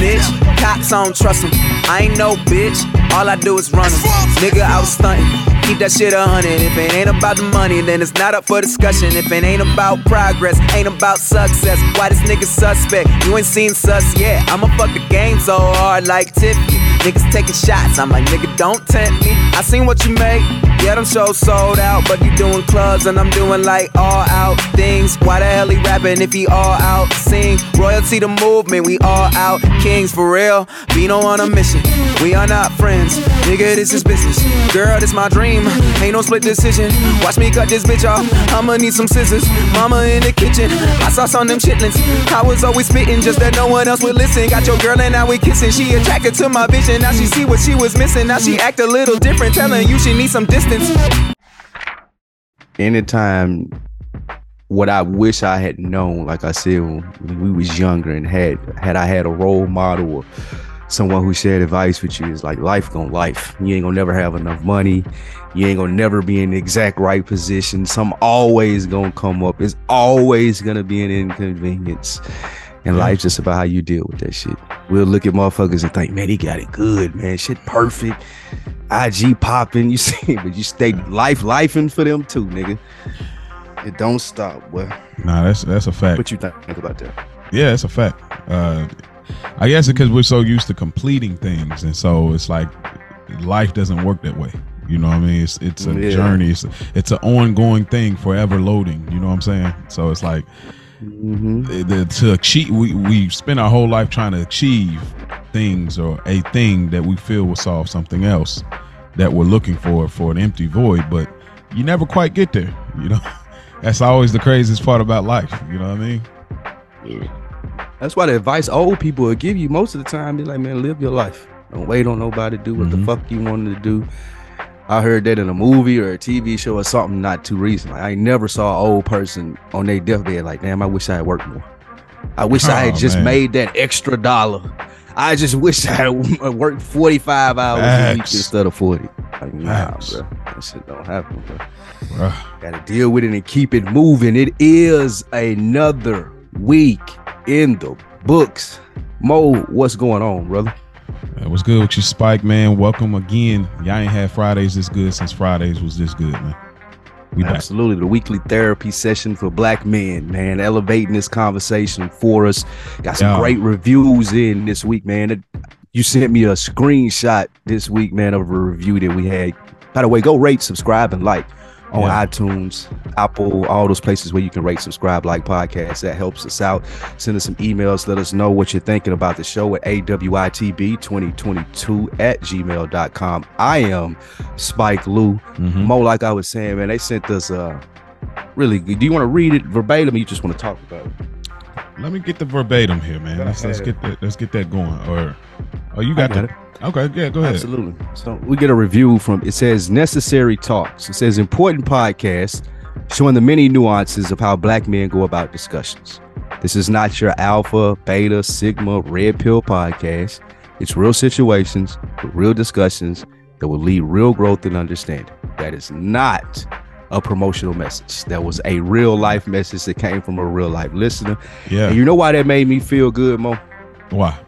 snitch. Cops, I don't trust them. I ain't no bitch. All I do is run them. Nigga, I was stunting. Keep that shit a hundred. If it ain't about the money, then it's not up for discussion. If it ain't about progress, ain't about success. Why this nigga suspect? You ain't seen sus yet. I'ma fuck the game so hard like Tiffany. Niggas taking shots. I'm like, nigga, don't tempt me. I seen what you make. Yeah, them shows sold out, but you doing clubs and I'm doing like all out things. Why the hell he rapping if he all out? Sing royalty the movement, we all out kings for real. Vino on a mission, we are not friends. Nigga, this is business. Girl, this my dream. Ain't no split decision. Watch me cut this bitch off. I'ma need some scissors. Mama in the kitchen. I saw some them chitlins. I was always spitting just that no one else would listen. Got your girl and now we kissing. She attracted to my vision. Now she see what she was missing. Now she act a little different. Telling you she need some distance. anytime what I wish I had known, like I said, when we was younger and had had I had a role model or someone who shared advice with you is like life gonna life. You ain't gonna never have enough money. You ain't gonna never be in the exact right position. Some always gonna come up. It's always gonna be an inconvenience. And Yeah. life's just about how you deal with that shit. We'll look at motherfuckers and think, man, he got it good, man. Shit perfect. IG popping, you see, but you stay life lifing for them too, nigga. It don't stop. Well, Nah, that's that's a fact. what you think about that? Yeah, it's a fact. Uh, I guess because we're so used to completing things, and so it's like life doesn't work that way. You know what I mean? It's it's a Yeah. journey. It's it's an ongoing thing, forever loading. You know what I'm saying? So it's like Mm-hmm. the, the- to achieve. We we spend our whole life trying to achieve things or a thing that we feel will solve something else that we're looking for for an empty void, but you never quite get there. You know, that's always the craziest part about life. You know what I mean? That's why the advice old people will give you most of the time is like, man, live your life. Don't wait on nobody to do what Mhm. the fuck you wanted to do. I heard that in a movie or a TV show or something not too recent. I never saw an old person on their deathbed like, damn, I wish I had worked more. I wish I had Oh, just man. made that extra dollar. I just wish I had worked 45 hours a week instead of 40. Like, nah, Facts. bro. That shit don't happen, bro. Gotta deal with it and keep it moving. It is another week in the books. Mo, what's going on, brother? What's good with you, Spike, man? Welcome again. Y'all ain't had Fridays this good since Fridays was this good, man. We back. Absolutely. The weekly therapy session for black men, man. Elevating this conversation for us. Got some Yeah. great reviews in this week, man. You sent me a screenshot this week, man, of a review that we had. By the way, go rate, subscribe, and like on Yeah. iTunes, Apple, all those places where you can rate, subscribe, like podcasts. That helps us out. Send us some emails. Let us know what you're thinking about the show at awitb2022 at gmail.com. I am Spike Lee. Mhm. Mo, like I was saying, man, they sent us uh really good. Do you want to read it verbatim or you just want to talk about it? Let me get the verbatim here, man. Let's, let's get that. Let's get that going. Or, oh, you got, got the. Okay, yeah, go ahead. Absolutely. So we get a review from it says necessary talks. It says important podcast showing the many nuances of how black men go about discussions. This is not your alpha, beta, sigma, red pill podcast. It's real situations, real discussions that will lead real growth and understanding. That is not a promotional message. That was a real life message that came from a real life listener. Yeah. And you know why that made me feel good, Mo? Why?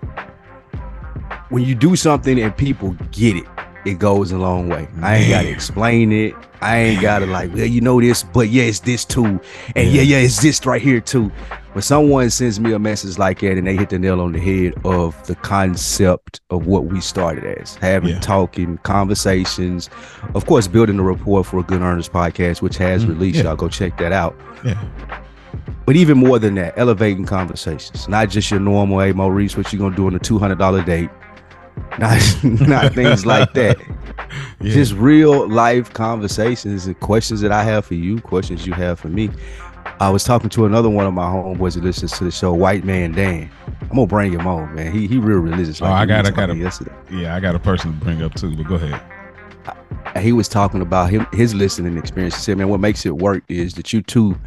when you do something and people get it, it goes a long way. I ain't gotta explain it. I ain't gotta like, well, you know this, but yeah, it's this too, and yeah, Yeah. yeah, it's this right here too. When someone sends me a message like that and they hit the nail on the head of the concept of what we started as having Yeah. talking conversations, of course, building a rapport for a good earnest podcast, which has Mm, released. yeah. Y'all go check that out. Yeah. But even more than that, elevating conversations, not just your normal, hey Maurice, what you gonna do on a two hundred dollar date, not not things like that. Yeah. Just real life conversations and questions that I have for you, questions you have for me. I was talking to another one of my homeboys that listens to the show, White Man Dan. I'm gonna bring him on, man. He he real religious. Oh, I got- I got him. yesterday. yeah, I got a person to bring up too, but go ahead. He was talking about him his listening experience. He said, "Man, what makes it work is that you two,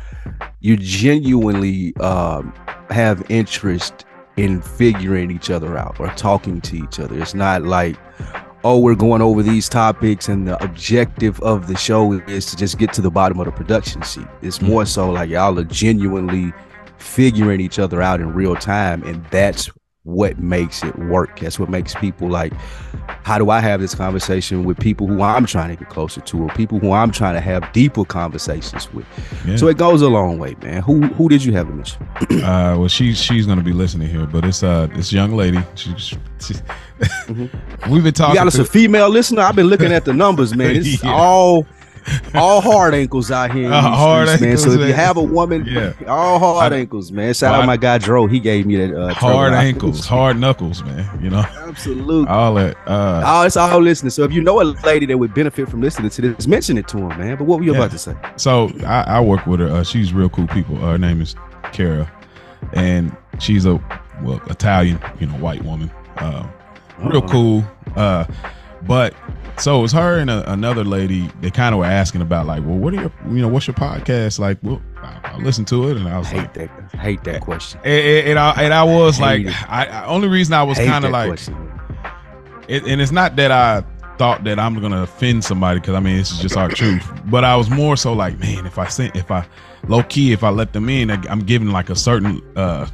you genuinely um, have interest in figuring each other out or talking to each other. It's not like, oh, we're going over these topics and the objective of the show is to just get to the bottom of the production sheet. It's Mhm. more so like y'all are genuinely figuring each other out in real time, and that's what makes it work. That's what makes people like, how do I have this conversation with people who I'm trying to get closer to, or people who I'm trying to have deeper conversations with? Yeah. So it goes a long way, man. Who who did you have in mission? Uh, well, she's she's gonna be listening here, but it's uh this young lady. She, she, we've been talking. You got us to- a female listener. I've been looking at the numbers, man. It's Yeah. all all hard ankles out here. Uh, hard streets, man. So if you have a woman, Yeah. all hard I- ankles, man. Shout Well, out I- my guy Dro. He gave me that uh, hard ankles, hard knuckles, man. You know, Absolutely. all that. Uh, Oh, it's all listening. So if you know a lady that would benefit from listening to this, mention it to him, man. But what were you Yeah. about to say? so I, I work with her. Uh, she's real cool people. her name is Kara, and she's a well Italian, you know, white woman. Uh, real Uh-oh. cool. But so it was her and a, another lady. They kind of were asking about like, well, what are your, you know, what's your podcast like? Well, I, I listened to it and I was hate like, that. Hate that question. and, and, I, and I was like, I, I only reason I was kind of like, it, and it's not that I thought that I'm gonna offend somebody because I mean this is just our truth. But I was more so like, man, if I sent, if I low key, if I let them in, I- I'm giving like a certain, uh,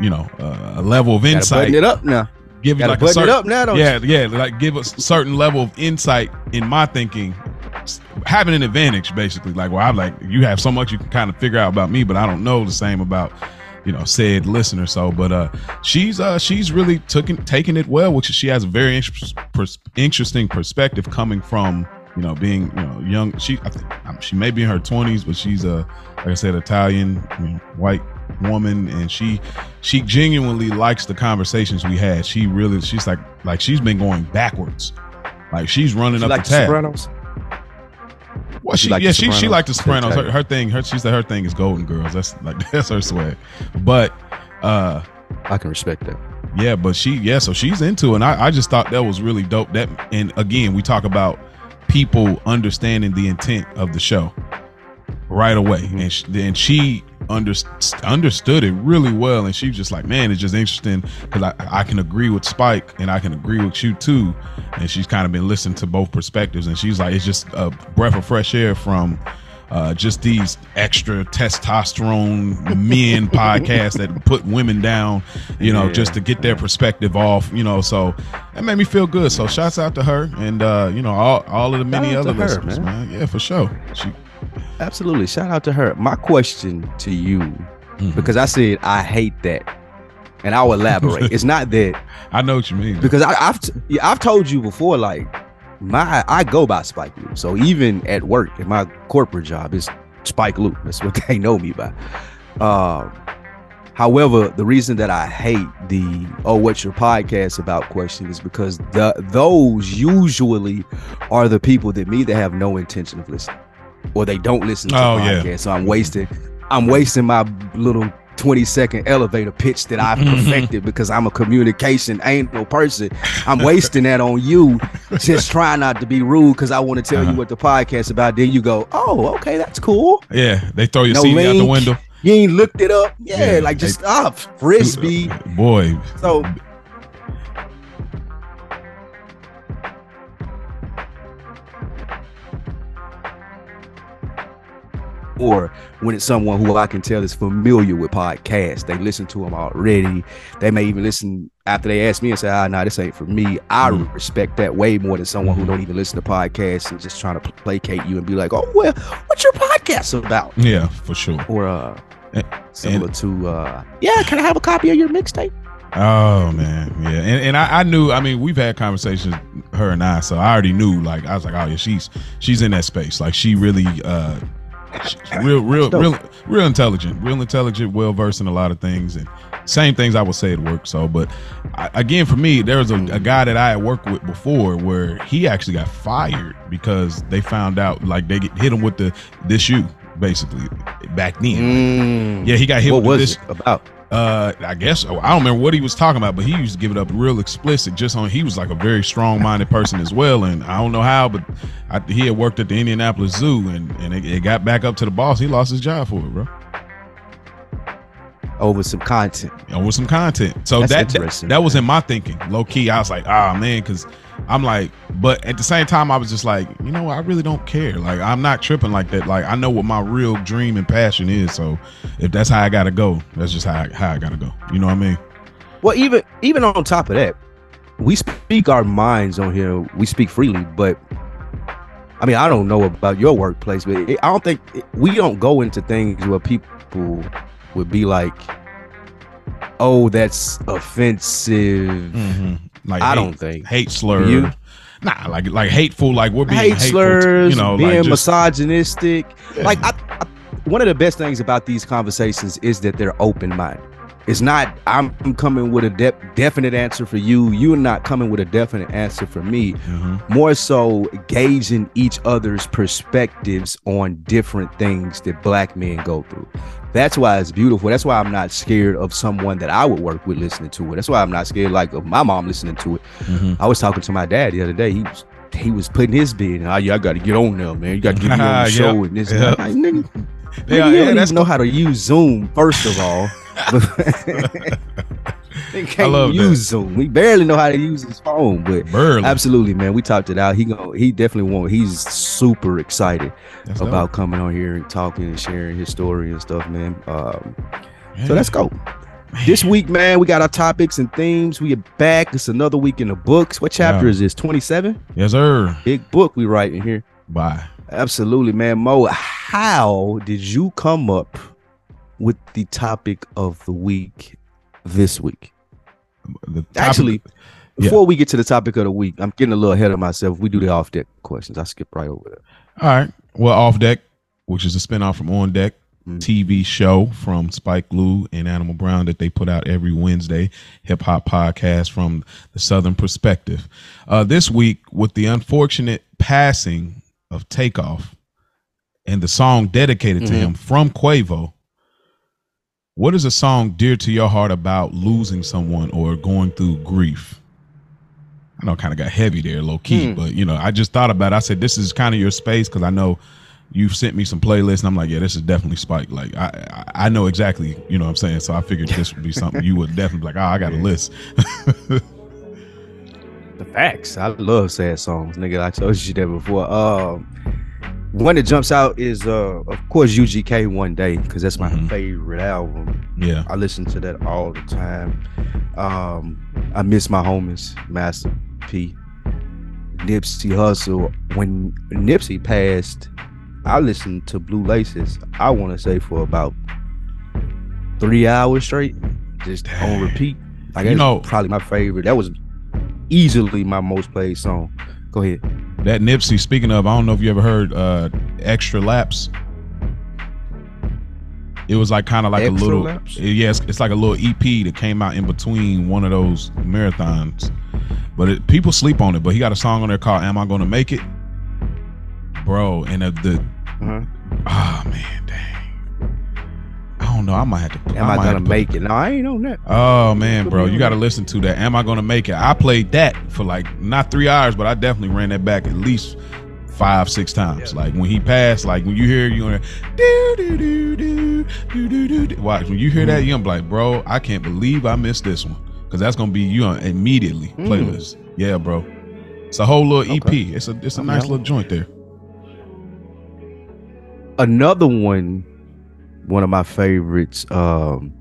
you know, uh, a level of Gotta insight. button it up now. Give Gotta like a button it certain, up now, yeah, yeah, like give a certain level of insight in my thinking, having an advantage basically. Like, well, I'm like, you have so much you can kind of figure out about me, but I don't know the same about you know said listener. So, but uh, she's uh she's really taking taking it well, which she has a very pers- interesting perspective coming from you know being you know young. She I think, she may be in her twenties, but she's a like I said Italian you know, white woman and she she genuinely likes the conversations we had she really she's like like she's been going backwards like she's running She up like the the tab Sopranos. well, she she, like yeah she she liked the Sopranos her, her thing her she said her thing is Golden Girls that's like that's her swag but uh I can respect that. yeah, but she, yeah, so she's into it. And I, I just thought that was really dope. That, and again, we talk about people understanding the intent of the show right away, Mhm. and she, and she under, understood it really well. And she was just like, man, it's just interesting because I, I can agree with Spike and I can agree with you too. And she's kind of been listening to both perspectives, and she's like, it's just a breath of fresh air from uh, just these extra testosterone men podcasts that put women down, you know, Yeah. just to get their perspective off, you know. So that made me feel good. So shouts out to her and uh, you know all all of the many other her, listeners, man. man. Yeah, for sure. She, Absolutely. Shout out to her. My question to you, Mhm. because I said I hate that, and I'll elaborate. it's not that I know what you mean. because I, I've yeah, I've told you before, like my I go by Spike Lee. So even at work, in my corporate job, is Spike Lee. That's what they know me by. Um, however, the reason that I hate the "Oh, what's your podcast about?" question is because the those usually are the people that me that have no intention of listening, or they don't listen to Oh, the yeah. podcast. So I'm wasting I'm wasting my little 20 second elevator pitch that I've perfected because I'm a communication ain't no person. I'm wasting that on you, just trying not to be rude because I want to tell Uh-huh. you what the podcast about. Then you go, oh, okay, that's cool. yeah, they throw your No CD out the window. You ain't looked it up, yeah, Yeah, like just ah, frisbee. Boy, So or when it's someone who I can tell is familiar with podcasts, they listen to them already. They may even listen after they ask me and say, "Ah, nah, this ain't for me." I Mhm. respect that way more than someone who don't even listen to podcasts and just trying to placate you and be like, "Oh, well, what's your podcast about?" yeah, for sure. Or uh, And- similar to, uh, "Yeah, can I have a copy of your mixtape?" Oh man, yeah, and, and I, I knew. I mean, we've had conversations, her and I, so I already knew. Like, I was like, oh yeah, she's she's in that space. Like, she really, uh, real, real, real, real intelligent, real intelligent, well versed in a lot of things, and same things I would say at work. So, but I, again, for me, there was a, a guy that I had worked with before where he actually got fired because they found out like they get, hit him with the this you basically back then. Mm. Yeah, he got hit what with was this it about? Uh i guess i don't remember what he was talking about but he used to give it up real explicit just on he was like a very strong-minded person as well and i don't know how but I, he had worked at the indianapolis zoo and and it, it got back up to the boss. He lost his job for it bro Over some content. over some content. So That's that, that that was in my thinking. Low key i was like ah man because i'm like but at the same time i was just like you know i really don't care. Like i'm not tripping like that. Like i know what my real dream and passion is. So if that's how i gotta go that's just how I, how I gotta go. You know what i mean? Well, even even on top of that, we speak our minds on here. We speak freely, but I mean, I don't know about your workplace, but it, I don't think we don't go into things where people would be like, "Oh, that's offensive." Mm-hmm. Like I hate, don't think hate slur. You? Nah, like like hateful. Like we're being hate hateful slurs, you know, being like just, misogynistic. Yeah. Like I, I, one of the best things about these conversations is that they're open minded. It's not I'm coming with a de- definite answer for you. You're not coming with a definite answer for me. Mhm. More so gauging each other's perspectives on different things that black men go through. That's why it's beautiful. That's why I'm not scared of someone that I would work with listening to it. That's why I'm not scared like of my mom listening to it. Mhm. I was talking to my dad the other day. He was he was putting his bid. Oh, yeah, I got to get on there, man. You got to get me on the show Yep. and this. Yep. Like, nigga, Yeah, nigga, you yeah, don't even know how to use Zoom. First of all, they can't love that. use Zoom. We barely know how to use his phone, but Burley. absolutely, man. We talked it out. He go. He definitely want. He's super excited That's about coming on here and talking and sharing his story and stuff, man. Um, dope. so let's go. This week, man, we got our topics and themes. We are back. It's another week in the books. What chapter Yeah. is this? 27? Yes, sir. Big book we writing here. Bye. Absolutely, man. Mo, how did you come up with the topic of the week this week? Actually, Yeah. before we get to the topic of the week, I'm getting a little ahead of myself. We do the off deck questions. I skip right over that. All right. Well, Off Deck, which is a spinoff from On Deck Mm. TV show from Spike Lee and Animal Brown that they put out every Wednesday, hip hop podcast from the Southern perspective. Uh, this week, with the unfortunate passing of Takeoff and the song dedicated to Mhm. him from Quavo, what is a song dear to your heart about losing someone or going through grief? I know, kind of got heavy there, low key, Hmm. but you know, I just thought about. it. I said, this is kind of your space because I know you've sent me some playlists, and I'm like, yeah, this is definitely Spike. Like, I I, know exactly, you know, what I'm saying. So I figured this would be something you would definitely be like, oh, I got a list. The facts. I love sad songs, nigga. I told you that before. Um, one that jumps out is, uh, of course, UGK One Day because that's my Mhm. favorite album. yeah, I listen to that all the time. Um, I miss my homies, Master P, Nipsey Hussle. When Nipsey passed, I listened to Blue Laces. I want to say for about three hours straight, just on Dang. repeat. Like You that's know- probably my favorite. That was easily my most played song. Go ahead. That Nipsey. Speaking of, I don't know if you ever heard uh, Extra Laps. It was like kind of like Extra a little, Laps? yeah, it's, it's like a little EP that came out in between one of those marathons. But it, people sleep on it. But he got a song on there called "Am I Gonna Make It," bro. And the, the Uh-huh. oh man, dang. I don't know. I might have to. Am I, have gonna to make it? No, I ain't on that. Oh man, bro, you got to listen to that. Am I gonna make it? I played that for like not three hours, but I definitely ran that back at least five, six times. Like when he passed, like when you hear you gonna do do do do do do do. Watch when you hear that, you're gonna be like, bro, I can't believe I missed this one because that's gonna be you on immediately Mm. playlist. Yeah, bro. It's a whole little EP. Okay. It's a it's a nice little joint there. another one one of my favorites um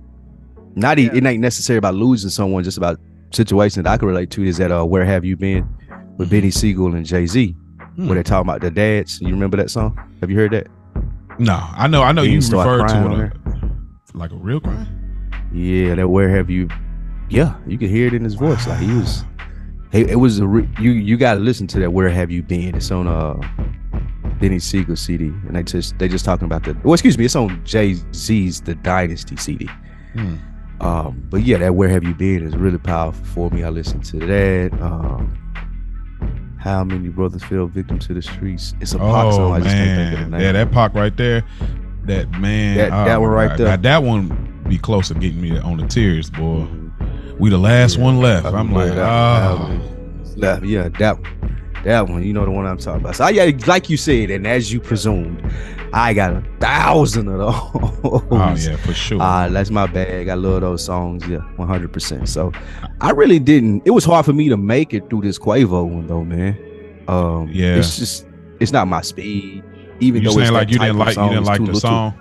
not e- it ain't necessarily about losing someone just about situations that i can relate to is that uh where have you been with Beanie Sigel and jay-z Hmm. where they're talking about the dads. You remember that song? Have you heard that? No, I know, I know you referred to it like a real cry. yeah that where have you yeah you can hear it in his voice. Like he was he, it was a re- you you got to listen to that where have you been. It's on uh Beanie Sigel CD, and they just they just talking about the. Well, excuse me, it's on Jay Z's The Dynasty CD. Hmm. Um, but yeah, that Where Have You Been is really powerful for me. I listened to that. Um, How many brothers fell victim to the streets? It's a pop Oh song. I just can't think of the man, name. yeah, that Pac right there, that man, That- oh that one right God. there. Now, that one be close to getting me on the tears, boy. We the last Yeah, one left. I'm remember like, that oh, yeah, that one. That one, you know the one I'm talking about. So yeah, like you said, and as you presumed, I got a thousand of those. oh yeah, for sure. Ah, that's my bag. I love those songs. Yeah, one hundred percent. So, I really didn't. It was hard for me to make it through this Quavo one though, man. Um, Yeah. it's just it's not my speed. Even you though saying it's like you didn't like you didn't like the little too- song?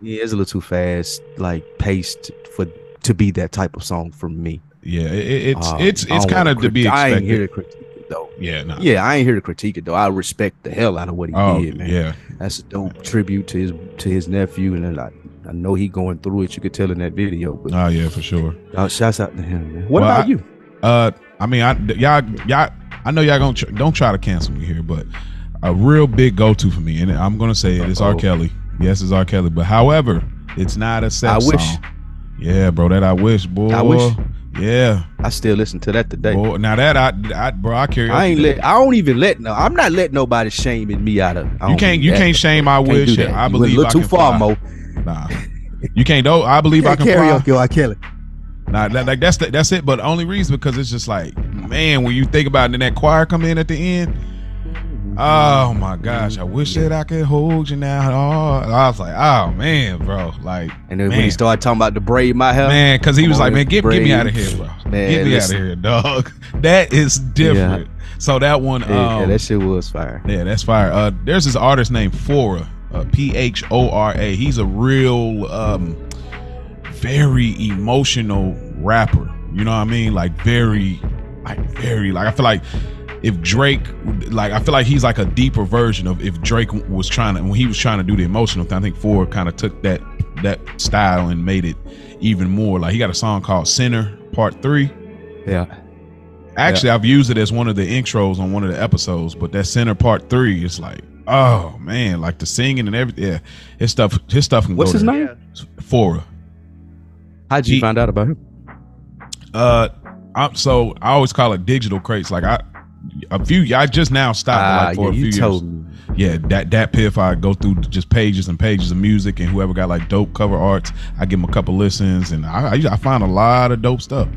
yeah, it's a little too fast, like paced for to be that type of song for me. Yeah, it, it's Um, it's it's kind of to be crit- I ain't here expected. To critique it though. Yeah, no. Yeah, I ain't here to critique it though. I respect the hell out of what he Oh, did, man. yeah. That's a dope tribute to his to his nephew, and I, I know he going through it. You could tell in that video. But Oh, yeah, for sure. uh, shouts out to him, man. What Well, about I- you? Uh, I mean, I y'all y'all. I know y'all gonna tr- don't try to cancel me here, but a real big go to for me, and I'm gonna say it, it's R. Kelly. Yes, it's R. Kelly, but however, it's not a set I wish. song. Yeah, bro, that I wish, boy. I wish. Yeah, I still listen to that today. boy. Now that I, I bro, I carry. I ain't let. I don't even let. No, I'm not letting nobody shaming me out of. I You can't. You can't shame. I wish. I You believe. little I too can far, fly. Mo. Nah, you can't. Though I believe I can fly. karaoke, I kill it. Nah, that, like that's the, that's it. But the only reason because it's just like, man, when you think about it, and that choir come in at the end. Oh my gosh, I wish that I could hold you now. Oh, I was like, oh man, bro, like, And then man, when he started talking about the braid my hair, man, because he was like, man, get, get me out of here, bro, Man, get me out of here, dog. That is different. So that one, yeah, um, that shit was fire. yeah, that's fire. Uh, there's this artist named Phora, uh, P H O R A. He's a real, um, very emotional rapper. You know what I mean? Like very, like very, like I feel like if Drake, like I feel like he's like a deeper version of if Drake was trying to when he was trying to do the emotional thing. I think Phora kind of took that that style and made it even more. Like he got a song called Sinner Part Three. Yeah, Actually, I've used it as one of the intros on one of the episodes, but that Sinner part three is like, oh man, like the singing and everything. Yeah, his stuff, his stuff can what's go his there. name? Phora. How'd you He- find out about him? Uh, I'm so I always call it digital crates. Like I, a few, I just now stopped Ah, like for yeah, a few years. me. Yeah, that that piff, I go through just pages and pages of music, and whoever got like dope cover arts, I give them a couple listens, and I I, I find a lot of dope stuff.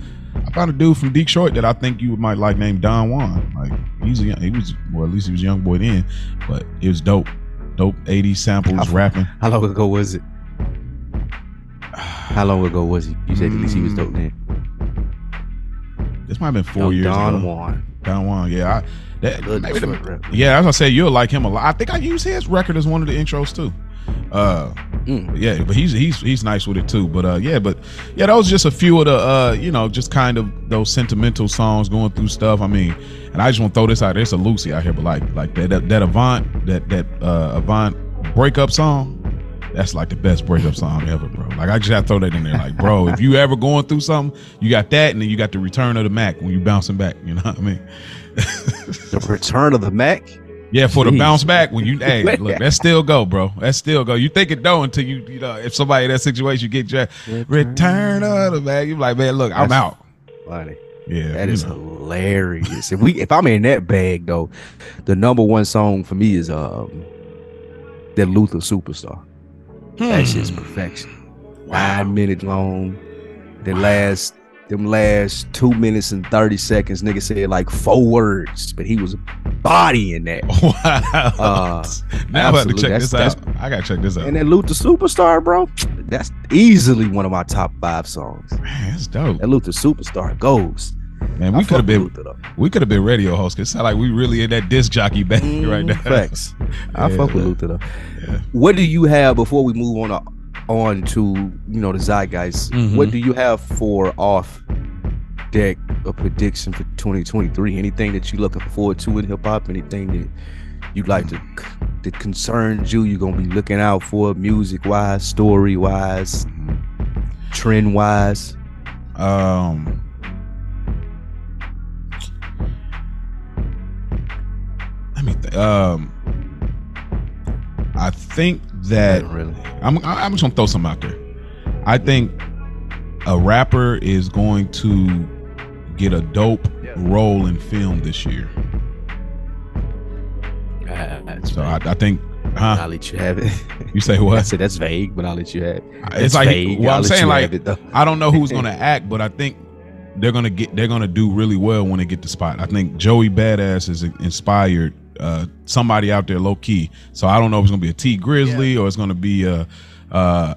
I found a dude from Detroit that I think you might like named Don Juan. Like he's a young, he was well at least he was a young boy then, but it was dope, dope '80s samples, I- rapping. How long ago was it? How long ago was he? You said at least he was dope then. This might have been four Oh, years Don ago. Juan. Don Juan, yeah, I, that Good maybe the- yeah. As I say, you'll like him a lot. I think I use his record as one of the intros too. Uh, Mm. yeah, but he's he's he's nice with it too. But uh, yeah, but yeah, that was just a few of the uh, you know, just kind of those sentimental songs going through stuff. I mean, and I just want to throw this out. There's a Lucy out here, but like like that that, that Avant that that uh Avant breakup song. That's like the best breakup song ever, bro. Like I just have to throw that in there. Like, bro, if you ever going through something, you got that, and then you got the return of the Mac when you bouncing back. You know what I mean? The Return of the Mac. Yeah, for the bounce back when you hey look, that still go, bro. That still go. You think it don't until you you know if somebody in that situation you get your return of the Mac. You like, man, look, I'm out. Funny. Yeah, that is know. hilarious. If we if I'm in that bag though, the number one song for me is um that Luther Superstar. That shit's Hmm. perfection. Nine minutes long. The last them last two minutes and thirty seconds, nigga said like four words, but he was bodying that. wow. Uh, now I'm about to check That's- this out. I gotta check this out. And that Luther Superstar, bro, that's easily one of my top five songs. Man, that's dope. That Luther Superstar goes. Man, we could have been we could have been radio hosts. It sound like we really in that disc jockey bag right now. Mm, Facts. I Yeah, fuck with. Luther though. Yeah. What do you have before we move on to, on to you know the zeitgeist? Mhm. What do you have for off deck a prediction for 2023? Anything that you looking forward to in hip hop? Anything that you'd like to that concerns you? You're gonna be looking out for music wise, story wise, trend wise. Um. Um. I think that really. I'm. I'm just gonna throw some out there. I think a rapper is going to get a dope role in film this year. So I, I think. I'll let you have it. You say what? I said that's vague, but I'll let you have it. It's like vague. well, I'm saying like have it, though. I don't know who's gonna act, but I think they're gonna get they're gonna do really well when they get the spot. I think Joey Badass is inspired uh, somebody out there low key. So I don't know if it's gonna be a Tee Grizzley or it's gonna be a. Uh,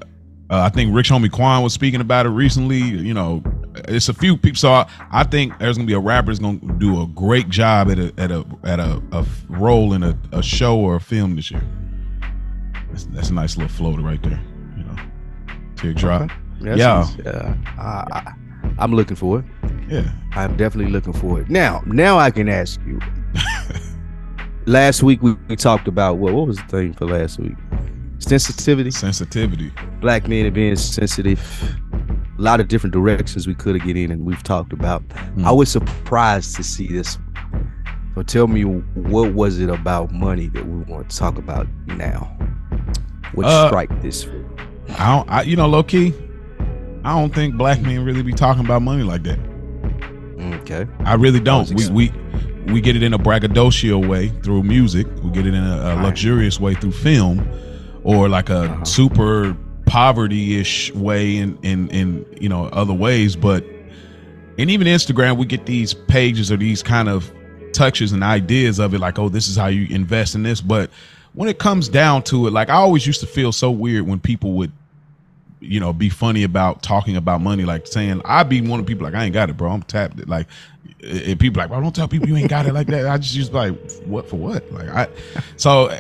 uh, I think Rich Homie Quan was speaking about it recently. You know, it's a few people. So I, I think there's gonna be a rapper that's gonna do a great job at a at a at a, a role in a, a show or a film this year. That's, that's a nice little floater right there. You know, teardrop. That's Yeah. easy. Yeah. I, I, I'm looking for it. Yeah. I'm definitely looking for it. Now, now I can ask you. Last week we, we talked about what? What was the thing for last week? Sensitivity. Sensitivity. Black men being sensitive. A lot of different directions we could have get in, and we've talked about. I was surprised to see this. So tell me, what was it about money that we want to talk about now? What Uh, strike this? For? I don't. I, you know, low key. I don't think black men really be talking about money like that. Okay. I really don't. We we we get it in a braggadocio way through music. We get it in a, a luxurious way through film, or like a Uh-huh. super poverty-ish way in in in you know other ways. But and even Instagram, we get these pages or these kind of touches and ideas of it, like oh, this is how you invest in this. But when it comes down to it, like I always used to feel so weird when people would you know, be funny about talking about money, like saying I'd be one of the people like I ain't got it, bro. I'm tapped. It. Like, and people like, bro, don't tell people you ain't got it like that. I just used like, what for what? Like, I, so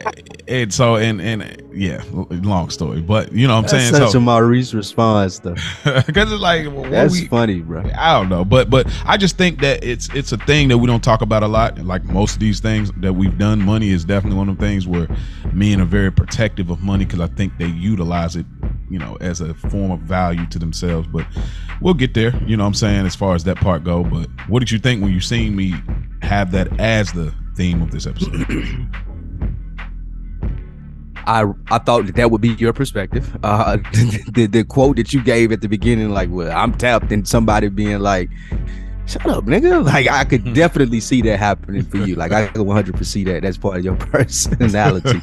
and so and and yeah, long story, but you know what I'm That's saying. such so a Maurice response, though. because it's like what That's we, funny, bro. I don't know, but but I just think that it's it's a thing that we don't talk about a lot. Like most of these things that we've done, money is definitely one of the things where men are very protective of money because I think they utilize it, you know, as a form of value to themselves. But we'll get there, you know what I'm saying, as far as that part go. But what did you think when you seen me have that as the theme of this episode? I I thought that that would be your perspective. Uh, the the quote that you gave at the beginning, like, "Well, I'm tapped," and somebody being like, "Shut up, nigga!" Like, I could definitely see that happening for you. Like, I could 100 percent see that. That's part of your personality.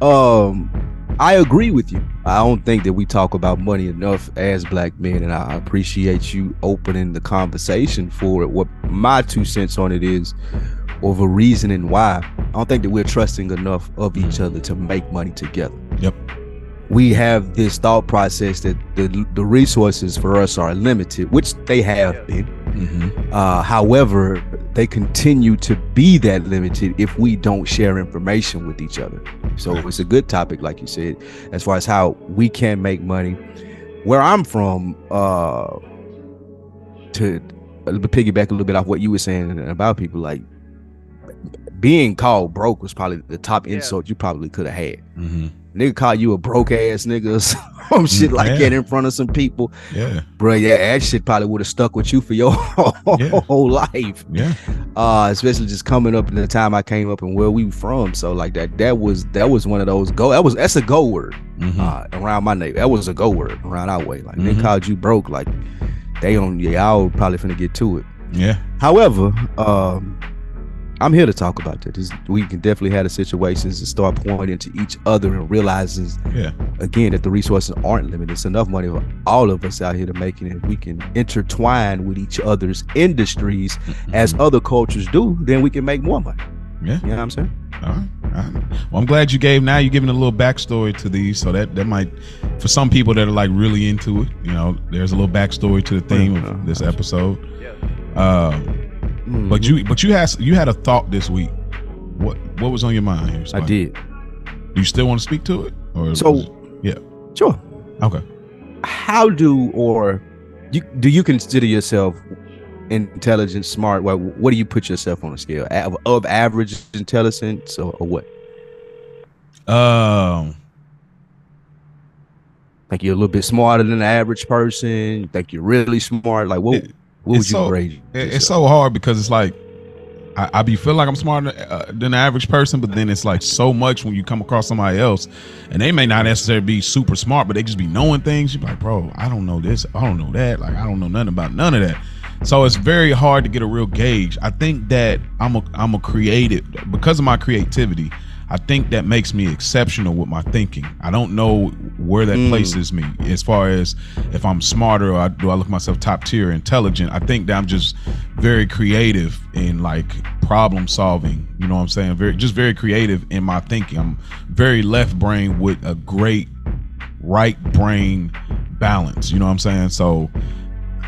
um, I agree with you. I don't think that we talk about money enough as black men, and I appreciate you opening the conversation for it. What my two cents on it is, of a reasoning why. I don't think that we're trusting enough of each other to make money together. Yep. We have this thought process that the the resources for us are limited, which they have been. Mm-hmm. Uh, however, they continue to be that limited if we don't share information with each other. So it's a good topic, like you said, as far as how we can make money. Where I'm from, uh, to uh, piggyback a little bit off what you were saying about people, like being called broke was probably the top insult you probably could have had. Mm-hmm. Nigga call you a broke ass nigga or some shit like Yeah. that in front of some people Yeah. bro. Yeah, that shit probably would have stuck with you for your Yeah. whole life. Yeah. Uh, especially just coming up in the time I came up and where we from. So like that, that was that was one of those go. That was that's a go word Mm-hmm. uh, around my neighbor. That was a go word around our way. Like they Mhm. called you broke. Like they on y'all probably finna get to it. yeah. However, um, I'm here to talk about that. This, we can definitely have the situations and start pointing to each other and realizing Yeah. again that the resources aren't limited. It's enough money for all of us out here to make it. If we can intertwine with each other's industries as other cultures do, then we can make more money. Mm-hmm. Yeah. You know what I'm saying? All right, all right. Well, I'm glad you gave. Now you're giving a little backstory to these, so that that might, for some people that are like really into it, you know, there's a little backstory to the theme of this episode. Uh, Mm, but you, but you had you had a thought this week. What what was on your mind? You was I did. Do you still want to speak to it? Or So- was- yeah, Sure. okay. How do or you do you consider yourself intelligent, smart? Well, what do you put yourself on a scale of, of average intelligence or, or what? Um, Think you're a little bit smarter than the average person? Think you're really smart? Like what? What would it's you so- grade? it- it's so hard because it's like. I, I be feel like I'm smarter uh, than the average person, but then it's like so much when you come across somebody else, and they may not necessarily be super smart, but they just be knowing things. You're like, bro, I don't know this, I don't know that, like I don't know nothing about none of that. So it's very hard to get a real gauge. I think that I'm a I'm a creative because of my creativity. I think that makes me exceptional with my thinking. I don't know where that Mm. places me as far as if I'm smarter or I, do I look myself top tier intelligent. I think that I'm just very creative in like problem solving. You know what I'm saying? Very just very creative in my thinking. I'm very left brain with a great right brain balance. You know what I'm saying? So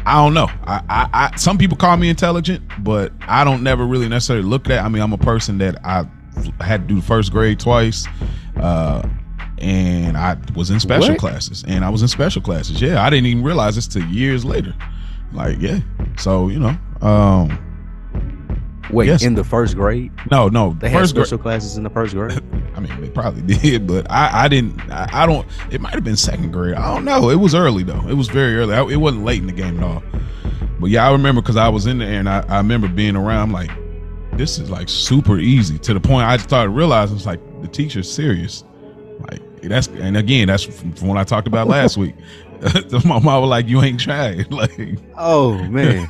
I don't know. I, I, I some people call me intelligent, but I don't never really necessarily look at. I mean, I'm a person that I had to do the first grade twice. Uh, and I was in special What? classes, and I was in special classes. Yeah, I didn't even realize this till years later. Like, yeah. So you know, um, Wait, Yes. in the first grade, no, no, they had first special classes in the first grade. I mean, they probably did, but I, I didn't. I, I don't. It might have been second grade. I don't know. It was early though. It was very early. I, it wasn't late in the game at all. But yeah, I remember because I was in there and I, I remember being around. I'm like, this is like super easy to the point I started realizing it's like the teacher's serious. Like that's and again that's from, from what I talked about last week. My mom was like, "You ain't tried." Like, Oh man,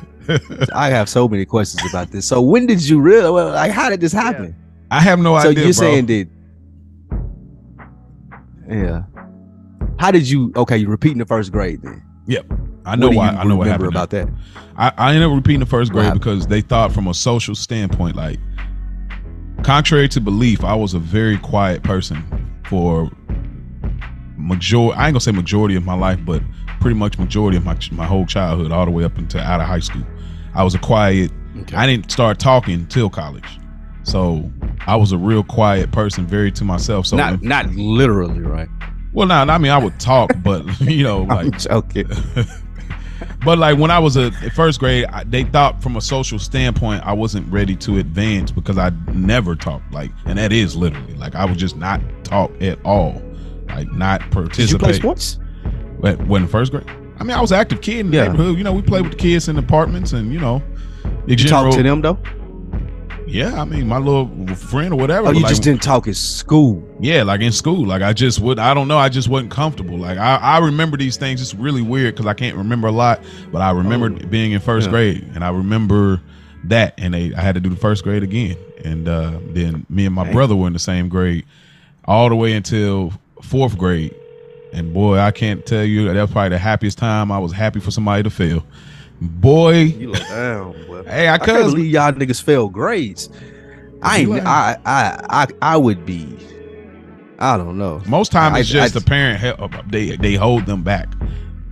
I have so many questions about this. So when did you realize? Well, like, how did this happen? I have no so idea. you're bro. saying that? Yeah. How did you? Okay, you're repeating the first grade then. I know What why. I know what happened. now. about that. I, I ended up repeating the first grade because they thought from a social standpoint, like contrary to belief, I was a very quiet person for majority. I ain't gonna say majority of my life, but pretty much majority of my my whole childhood, all the way up until out of high school. I was a quiet Okay. I didn't start talking till college. So I was a real quiet person, very to myself. So not not literally, right? well now I mean I would talk, but you know, like I'm joking. but like when I was a first grade, I, they thought from a social standpoint I wasn't ready to advance because I never talked like, and that is literally like I would just not talk at all, like not participate. Did you play sports? When, when first grade, I mean I was an active kid in the Yeah. neighborhood. You know, we played with the kids in apartments, and you know, You general- talk to them though? Yeah, I mean my little friend or whatever. Oh, you like, just didn't talk at school. yeah, like in school. Like I just would I don't know, I just wasn't comfortable. Like I, I remember these things. It's really weird because I can't remember a lot, but I remember Oh. being in first Yeah. grade and I remember that and they I had to do the first grade again. And uh then me and my Dang. brother were in the same grade all the way until fourth grade. And boy, I can't tell you that was probably the happiest time. I was happy for somebody to fail. Boy, You look down, boy. hey, I I can't could believe y'all niggas fail grades. I ain't. I, I I I would be. I don't know. most time I- it's just I- the parent help they they hold them back.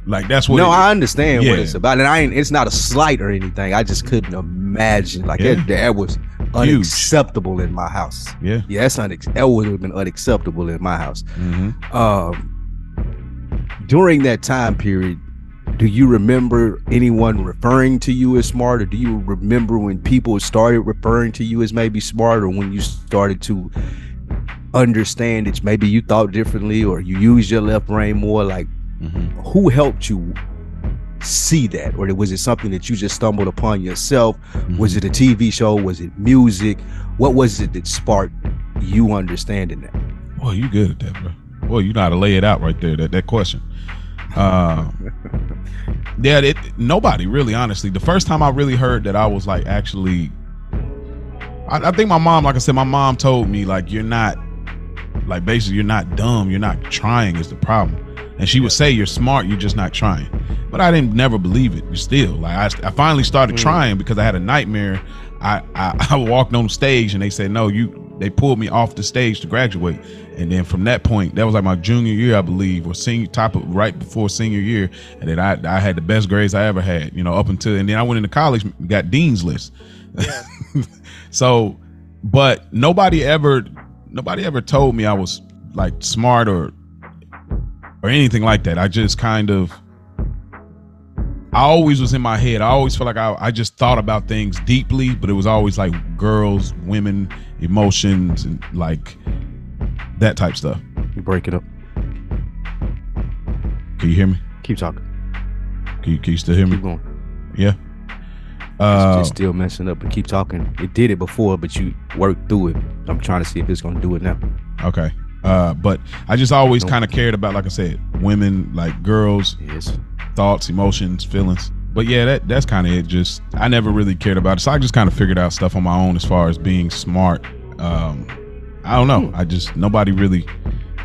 Like that's what no, it- I understand what it's about, and I ain't. It's not a slight or anything. I just couldn't imagine like Yeah. that. That was unacceptable in my house. yeah. Yeah, that's unex- that would have been unacceptable in my house. Mm-hmm. Um, during that time period, do you remember anyone referring to you as smart, or do you remember when people started referring to you as maybe smart, or when you started to understand that maybe you thought differently, or you used your left brain more? Like, Mm-hmm. who helped you see that, or was it something that you just stumbled upon yourself? Mm-hmm. Was it a TV show? Was it music? What was it that sparked you understanding that? well you good at that, bro. well you know how to lay it out right there. That that question. Uh, yeah, it, nobody really, honestly. The first time I really heard that, I was like, actually, I, I think my mom, like I said, my mom told me like, you're not, like basically, you're not dumb. You're not trying is the problem. And she would say you're smart, you're just not trying. But I didn't never believe it. Still, like I, I finally started Mm. trying because I had a nightmare. I, I I walked on stage and they said no, you. They pulled me off the stage to graduate, and then from that point, that was like my junior year, I believe, or senior top of right before senior year, and then I I had the best grades I ever had. You know, up until and then I went into college, got dean's list. so, but nobody ever nobody ever told me I was like smart or or anything like that. I just kind of I always was in my head. I always felt like I, I just thought about things deeply, but it was always like girls, women, emotions, and like that type stuff. You break it up. Can you hear me? Keep talking. Can you, can you still hear me? Keep going. Yeah. It's Uh, just still messing up, but keep talking. It did it before, but you worked through it. I'm trying to see if it's gonna do it now. okay. Uh, but I just always kind of cared about, like I said, women, like girls, Yes. Thoughts, emotions, feelings. But yeah, that that's kind of it. Just I never really cared about it, so I just kind of figured out stuff on my own as far as being smart. Um, I don't know. I just nobody really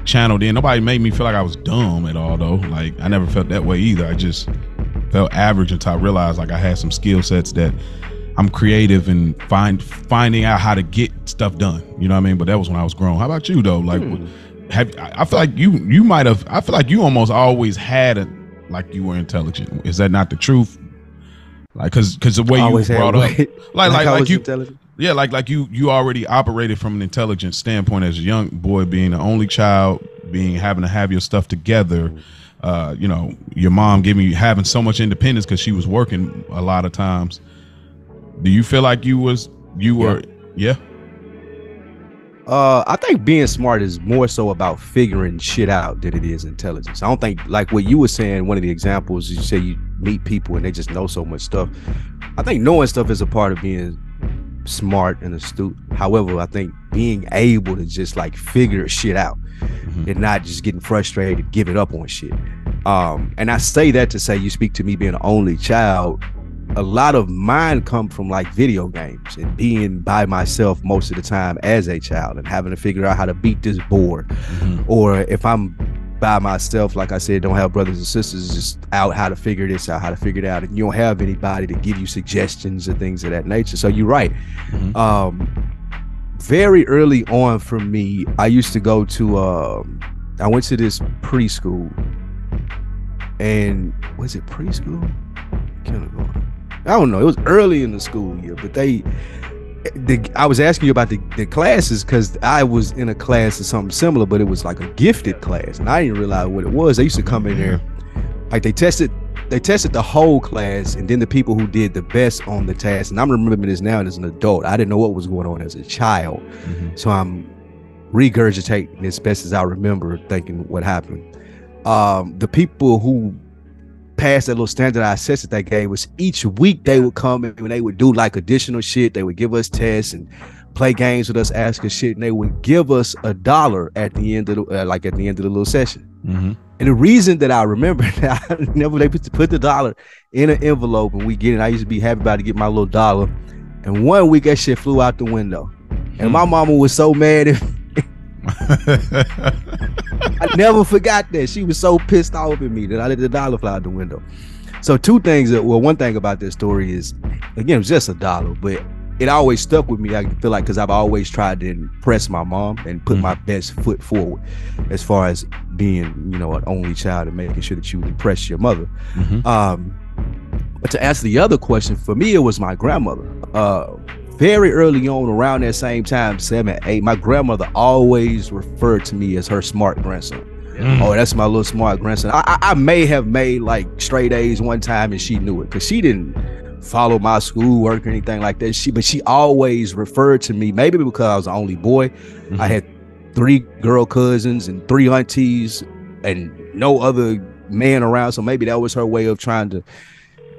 channeled in. Nobody made me feel like I was dumb at all, though. Like I never felt that way either. I just felt average until I realized like I had some skill sets that I'm creative and find finding out how to get stuff done. You know what I mean? But that was when I was grown. How about you though? Like, Hmm. have I I feel like you you might have. I feel like you almost always had a like you were intelligent. Is that not the truth? Like, cause cause the way you brought up, like like like you. Yeah, like like you you already operated from an intelligent standpoint as a young boy, being the only child, being having to have your stuff together. Uh, you know, your mom giving you having so much independence because she was working a lot of times. Do you feel like you was you were yeah? Uh, I think being smart is more so about figuring shit out than it is intelligence. I don't think like what you were saying. One of the examples you say you meet people and they just know so much stuff. I think knowing stuff is a part of being smart and astute. However, I think being able to just like figure shit out mm-hmm. and not just getting frustrated, giving up on shit. Um, and I say that to say you speak to me being an only child a lot of mine come from like video games and being by myself most of the time as a child and having to figure out how to beat this board. Mm-hmm. Or if I'm by myself, like I said, don't have brothers and sisters, just out how to figure this out, how to figure it out. And you don't have anybody to give you suggestions and things of that nature. So you're right. Mm-hmm. Um, very early on for me, I used to go to um, I went to this preschool and was it preschool? Kindergarten. I don't know. It was early in the school year, but they, the, I was asking you about the, the classes because I was in a class or something similar, but it was like a gifted class, and I didn't realize what it was. They used to come in there, like they tested, they tested the whole class, and then the people who did the best on the test. And I'm remembering this now as an adult. I didn't know what was going on as a child, mm-hmm. so I'm regurgitating as best as I remember, thinking what happened. Um, the people who past that little standardized test that they gave was each week they would come and they would do like additional shit. They would give us tests and play games with us, ask us shit, and they would give us a dollar at the end of the uh, like at the end of the little session. Mm-hmm. And the reason that I remember that I never they put, put the dollar in an envelope and we get it. I used to be happy about to get my little dollar. And one week that shit flew out the window. And my hmm. mama was so mad at I never forgot that. She was so pissed off at me that I let the dollar fly out the window. So two things that well, one thing about this story is again, it was just a dollar, but it always stuck with me. I feel like because I've always tried to impress my mom and put mm-hmm. my best foot forward as far as being, you know, an only child and making sure that you impress your mother. Mm-hmm. Um, but to answer the other question, for me, it was my grandmother. Uh, very early on, around that same time, seven, eight, my grandmother always referred to me as her smart grandson. Mm. Oh, that's my little smart grandson. I, I, I, may have made like straight A's one time and she knew it because she didn't follow my schoolwork or anything like that. She, but she always referred to me, maybe because I was the only boy. Mm-hmm. I had three girl cousins and three aunties and no other man around. So maybe that was her way of trying to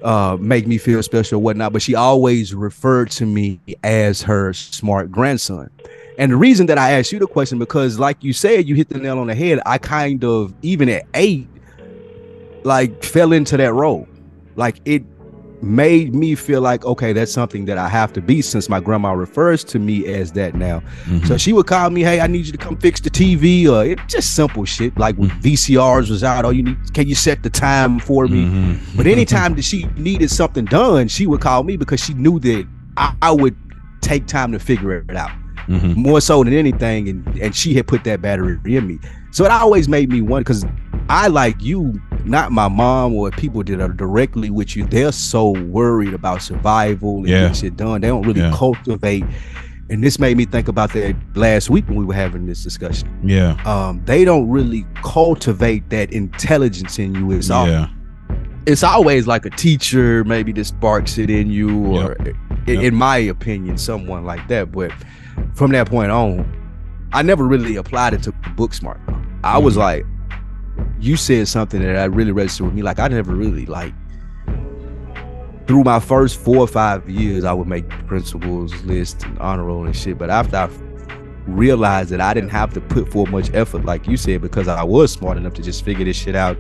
uh, make me feel special whatnot, but she always referred to me as her smart grandson. And the reason that I asked you the question, because like you said, you hit the nail on the head. I kind of, even at eight, like fell into that role. Like it made me feel like okay that's something that i have to be since my grandma refers to me as that now mm-hmm. so she would call me hey i need you to come fix the tv or it just simple shit like when mm-hmm. vcrs was out oh you need can you set the time for me mm-hmm. but anytime that she needed something done she would call me because she knew that i, I would take time to figure it out mm-hmm. more so than anything and and she had put that battery in me so it always made me wonder because i like you not my mom or people that are directly with you, they're so worried about survival and yeah. shit done. They don't really yeah. cultivate. And this made me think about that last week when we were having this discussion. Yeah. Um, they don't really cultivate that intelligence in you. It's all yeah. it's always like a teacher, maybe that sparks it in you, or yep. in, yep. in my opinion, someone like that. But from that point on, I never really applied it to book smart. I mm-hmm. was like, you said something that I really registered with me. Like I never really like through my first four or five years, I would make principals list and honor roll and shit. But after I realized that I didn't have to put forth much effort, like you said, because I was smart enough to just figure this shit out,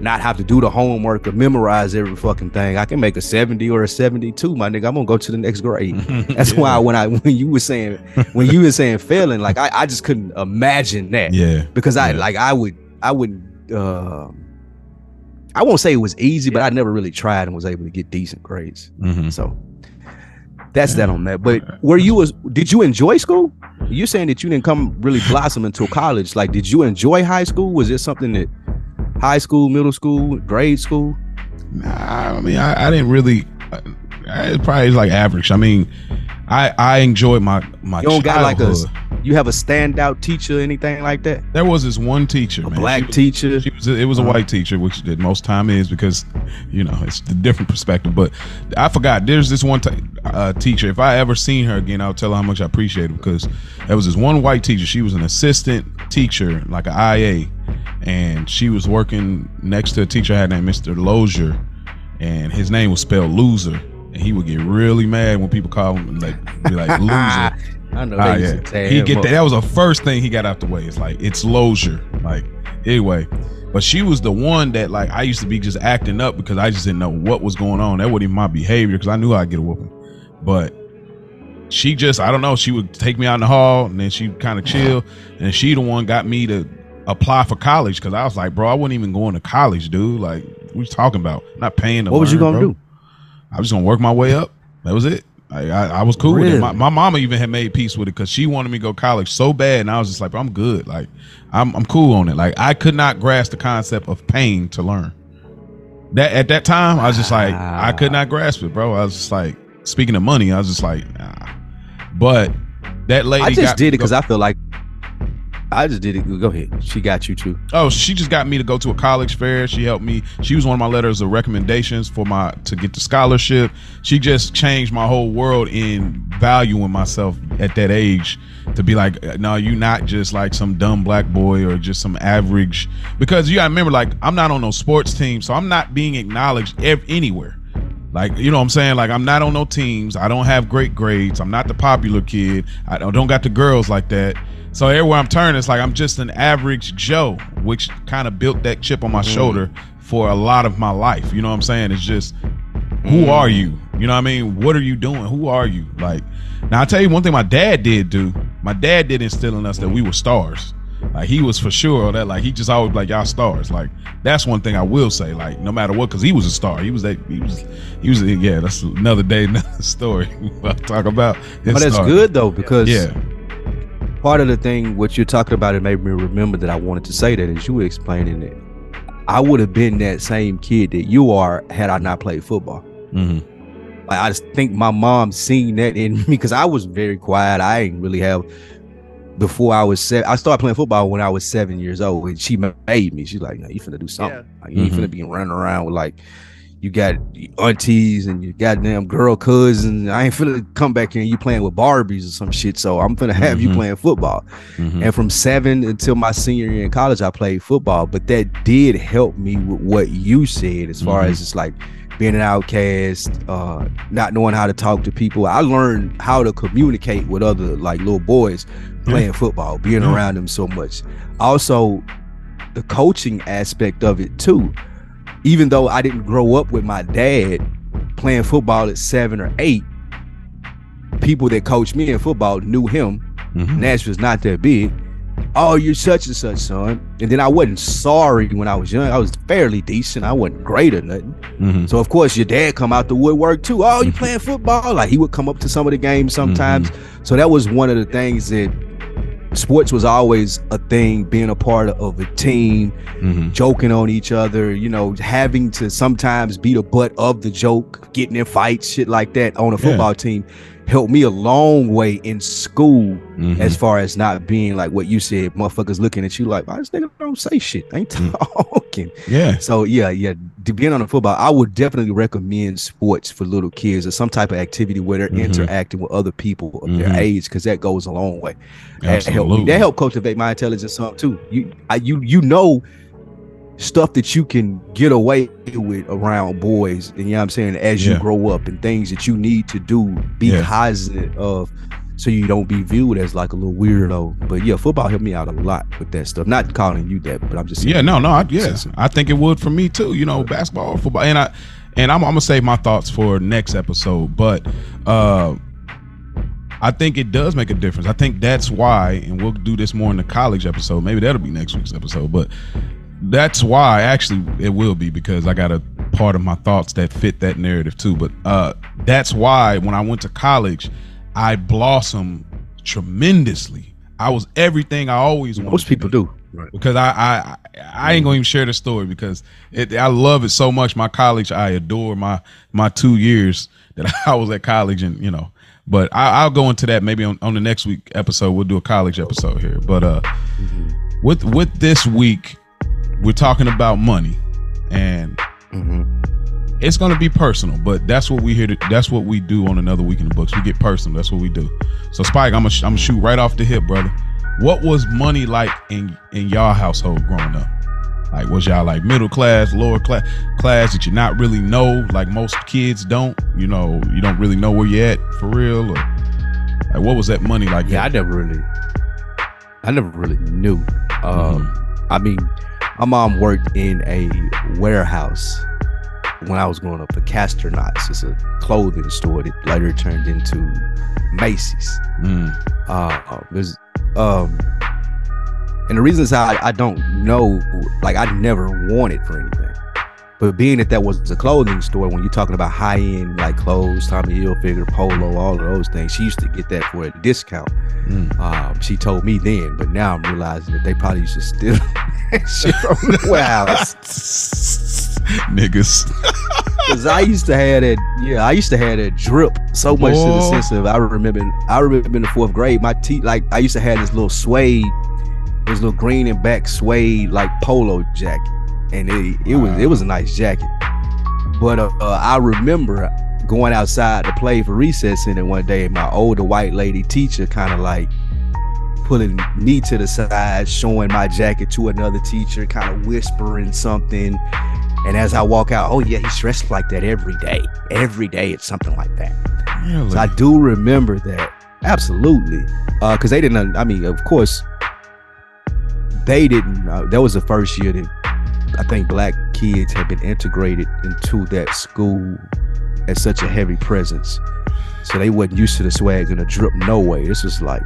not have to do the homework or memorize every fucking thing. I can make a 70 or a 72, my nigga. I'm gonna go to the next grade. That's yeah. why when I when you were saying when you were saying failing, like I, I just couldn't imagine that. Yeah. Because I yeah. like I would I wouldn't. Uh, I won't say it was easy, but I never really tried and was able to get decent grades. Mm-hmm. So that's yeah. that on that. But where you was, did you enjoy school? You're saying that you didn't come really blossom until college. Like, did you enjoy high school? Was it something that high school, middle school, grade school? Nah, I mean, I, I didn't really. Uh, it probably like average. I mean, I I enjoyed my my. You don't got like a childhood. You have a standout teacher, anything like that? There was this one teacher, A man. black She was- teacher. She was it was a Uh-huh. white teacher, which it most time is because you know it's a different perspective. But I forgot. There's this one t- uh, teacher. If I ever seen her again, I'll tell her how much I appreciate it because there was this one white teacher. She was an assistant teacher, like an IA, and she was working next to a teacher I had named Mr. Lozier, and his name was spelled loser. And he would get really mad when people call him like be like loser. I know Ah, they yeah. to tear He get that. That was the first thing he got out the way. It's like it's Lozier. Like anyway, but she was the one that like I used to be just acting up because I just didn't know what was going on. That wasn't even my behavior because I knew I'd get a whooping. But she just I don't know. She would take me out in the hall and then she kind of chill, and she the one got me to apply for college because I was like, bro, I wasn't even going to college, dude. Like, what you talking about? I'm not paying. To What was you gonna bro. do? I was gonna work my way up. That was it. I, I, I was cool with it. My, my mama even had made peace with it because she wanted me to go to college so bad, and I was just like, I'm good. Like, I'm I'm cool on it. Like, I could not grasp the concept of paying to learn. That at that time, I was just like, I could not grasp it, bro. I was just like, speaking of money, I was just like, nah. But that lady, I just did it because I feel like I just did it. Go ahead. She got you too. Oh, she just got me to go to a college fair. She helped me. She was one of my letters of recommendations for my to get the scholarship. She just changed my whole world in valuing myself at that age to be like, uh, no, you're not just like some dumb black boy or just some average. Because you gotta remember, like, I'm not on no sports team, so I'm not being acknowledged ev- anywhere. Like, you know what I'm saying? Like, I'm not on no teams. I don't have great grades. I'm not the popular kid. I don't, got the girls like that. So everywhere I'm turning, it's like I'm just an average Joe, which kind of built that chip on my mm-hmm. shoulder for a lot of my life. You know what I'm saying? It's just, who mm-hmm. are you? You know what I mean? What are you doing? Who are you? Like, now I'll tell you one thing my dad did do. My dad did instill in us that we were stars. Like he was for sure that like he just always like y'all stars. Like that's one thing I will say. Like no matter what, because he was a star. He was that. He was. He was. Yeah, that's another day, another story. I'll talk about. But that's star. good though because Yeah. part of the thing what you're talking about it made me remember that I wanted to say that as you were explaining it. I would have been that same kid that you are had I not played football. hmm Like, I just think my mom seen that in me because I was very quiet. I ain't really have before I was seven. I started playing football when I was seven years old, and she made me. She's like, "No, you finna do something. Like, you ain't Mhm. finna be running around with like." You got aunties and your goddamn girl cousins. I ain't finna come back here and you playing with Barbies or some shit. So I'm finna have you Mhm. playing football. hmm And from seven until my senior year in college, I played football. But that did help me with what you said, as far as it's like being an outcast, uh, not knowing how to talk to people. I learned how to communicate with other like little boys playing football, being Yeah. around them so much. Also, the coaching aspect of it too. Even though I didn't grow up with my dad playing football at seven or eight, people that coached me in football knew him hmm Nashville's not that big. Oh, you're such and such, son. And then I wasn't sorry when I was young. I was fairly decent. I wasn't great or nothing. hmm So of course your dad come out the woodwork too. Oh, you playing football? Like he would come up to some of the games sometimes. So that was one of the things that sports was always a thing, being a part of a team, hmm joking on each other, you know, having to sometimes be the butt of the joke, getting in fights, shit like that on a Yeah. football team helped me a long way in school hmm as far as not being like what you said, motherfuckers looking at you like, why this nigga don't say shit? I ain't Mm. talking. Yeah. So yeah, yeah. To being on the football, I would definitely recommend sports for little kids or some type of activity where they're Mhm. interacting with other people of Mhm. their age, because that goes a long way. That helped me. Absolutely. That helped cultivate my intelligence some too. You, I, you, you know, stuff that you can get away with around boys, and you know what I'm saying, as you Yeah. grow up, and things that you need to do, be Yeah. cognizant of, so you don't be viewed as like a little weirdo. But yeah, football helped me out a lot with that stuff. Not calling you that, but I'm just saying. Yeah, no, no, I, yeah, I think it would for me too. You know, basketball, football, and I, and I'm, I'm gonna save my thoughts for next episode. But uh, I think it does make a difference. I think that's why, and we'll do this more in the college episode. Maybe that'll be next week's episode. But that's why, actually, it will be because I got a part of my thoughts that fit that narrative too. But uh, that's why when I went to college, I blossomed tremendously. I was everything I always wanted. Most to people be do. Right. because I I I ain't gonna even share the story because it I love it so much. My college, I adore my my two years that I was at college, and you know, But I, will go into that maybe on, on the next week episode. We'll do a college episode here. But uh, mm-hmm. with with this week, we're talking about money, and mm-hmm. it's going to be personal. But that's what we here. To, that's what we do on another week in the books. We get personal. That's what we do. So Spike, I'm gonna I'm gonna shoot right off the hip, brother. What was money like in in y'all household growing up? Like, was y'all like middle class, lower class, class that you not really know? Like most kids don't. You know, you don't really know where you're at for real. Or like, what was that money like? Yeah, I never really, I never really knew. Um, mm-hmm. I mean, my mom worked in a warehouse when I was growing up. The Castner Knotts It's a clothing store that later turned into Macy's. Mm. Uh, there's um and the reason is I, I don't know, like I never wanted for anything. But being that that was a clothing store, when you're talking about high end like clothes, Tommy Hilfiger, Polo, all of those things, she used to get that for a discount. Mm. Um, she told me then, but now I'm realizing that they probably used to steal shit from the warehouse. Niggas. Cause I used to have that, yeah, I used to have that drip so much Whoa. to the sense of I remember, I remember in the fourth grade, my teeth, like I used to have this little suede this little green and black suede like polo jacket, and it it was it was a nice jacket. But uh, uh, I remember going outside to play for recess in it one day. My older white lady teacher kind of like pulling me to the side, showing my jacket to another teacher, kind of whispering something. And as I walk out, oh yeah, he's dressed like that every day. Every day it's something like that. Really? So I do remember that. Absolutely. Uh, cause they didn't, I mean, of course, they didn't. Uh, that was the first year that I think black kids had been integrated into that school as such a heavy presence. So they wasn't used to the swag and the drip no way. This was like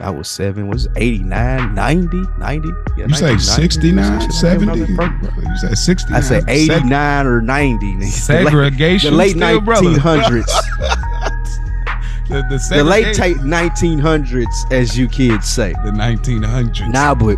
I was seven, was 89, 90, 90. Yeah, you say 69, 70? You say 69. I say 89 or 90. Segregation. The late, the late 1900s. the, the, the late 1900s, as you kids say. The 1900s. Nah, but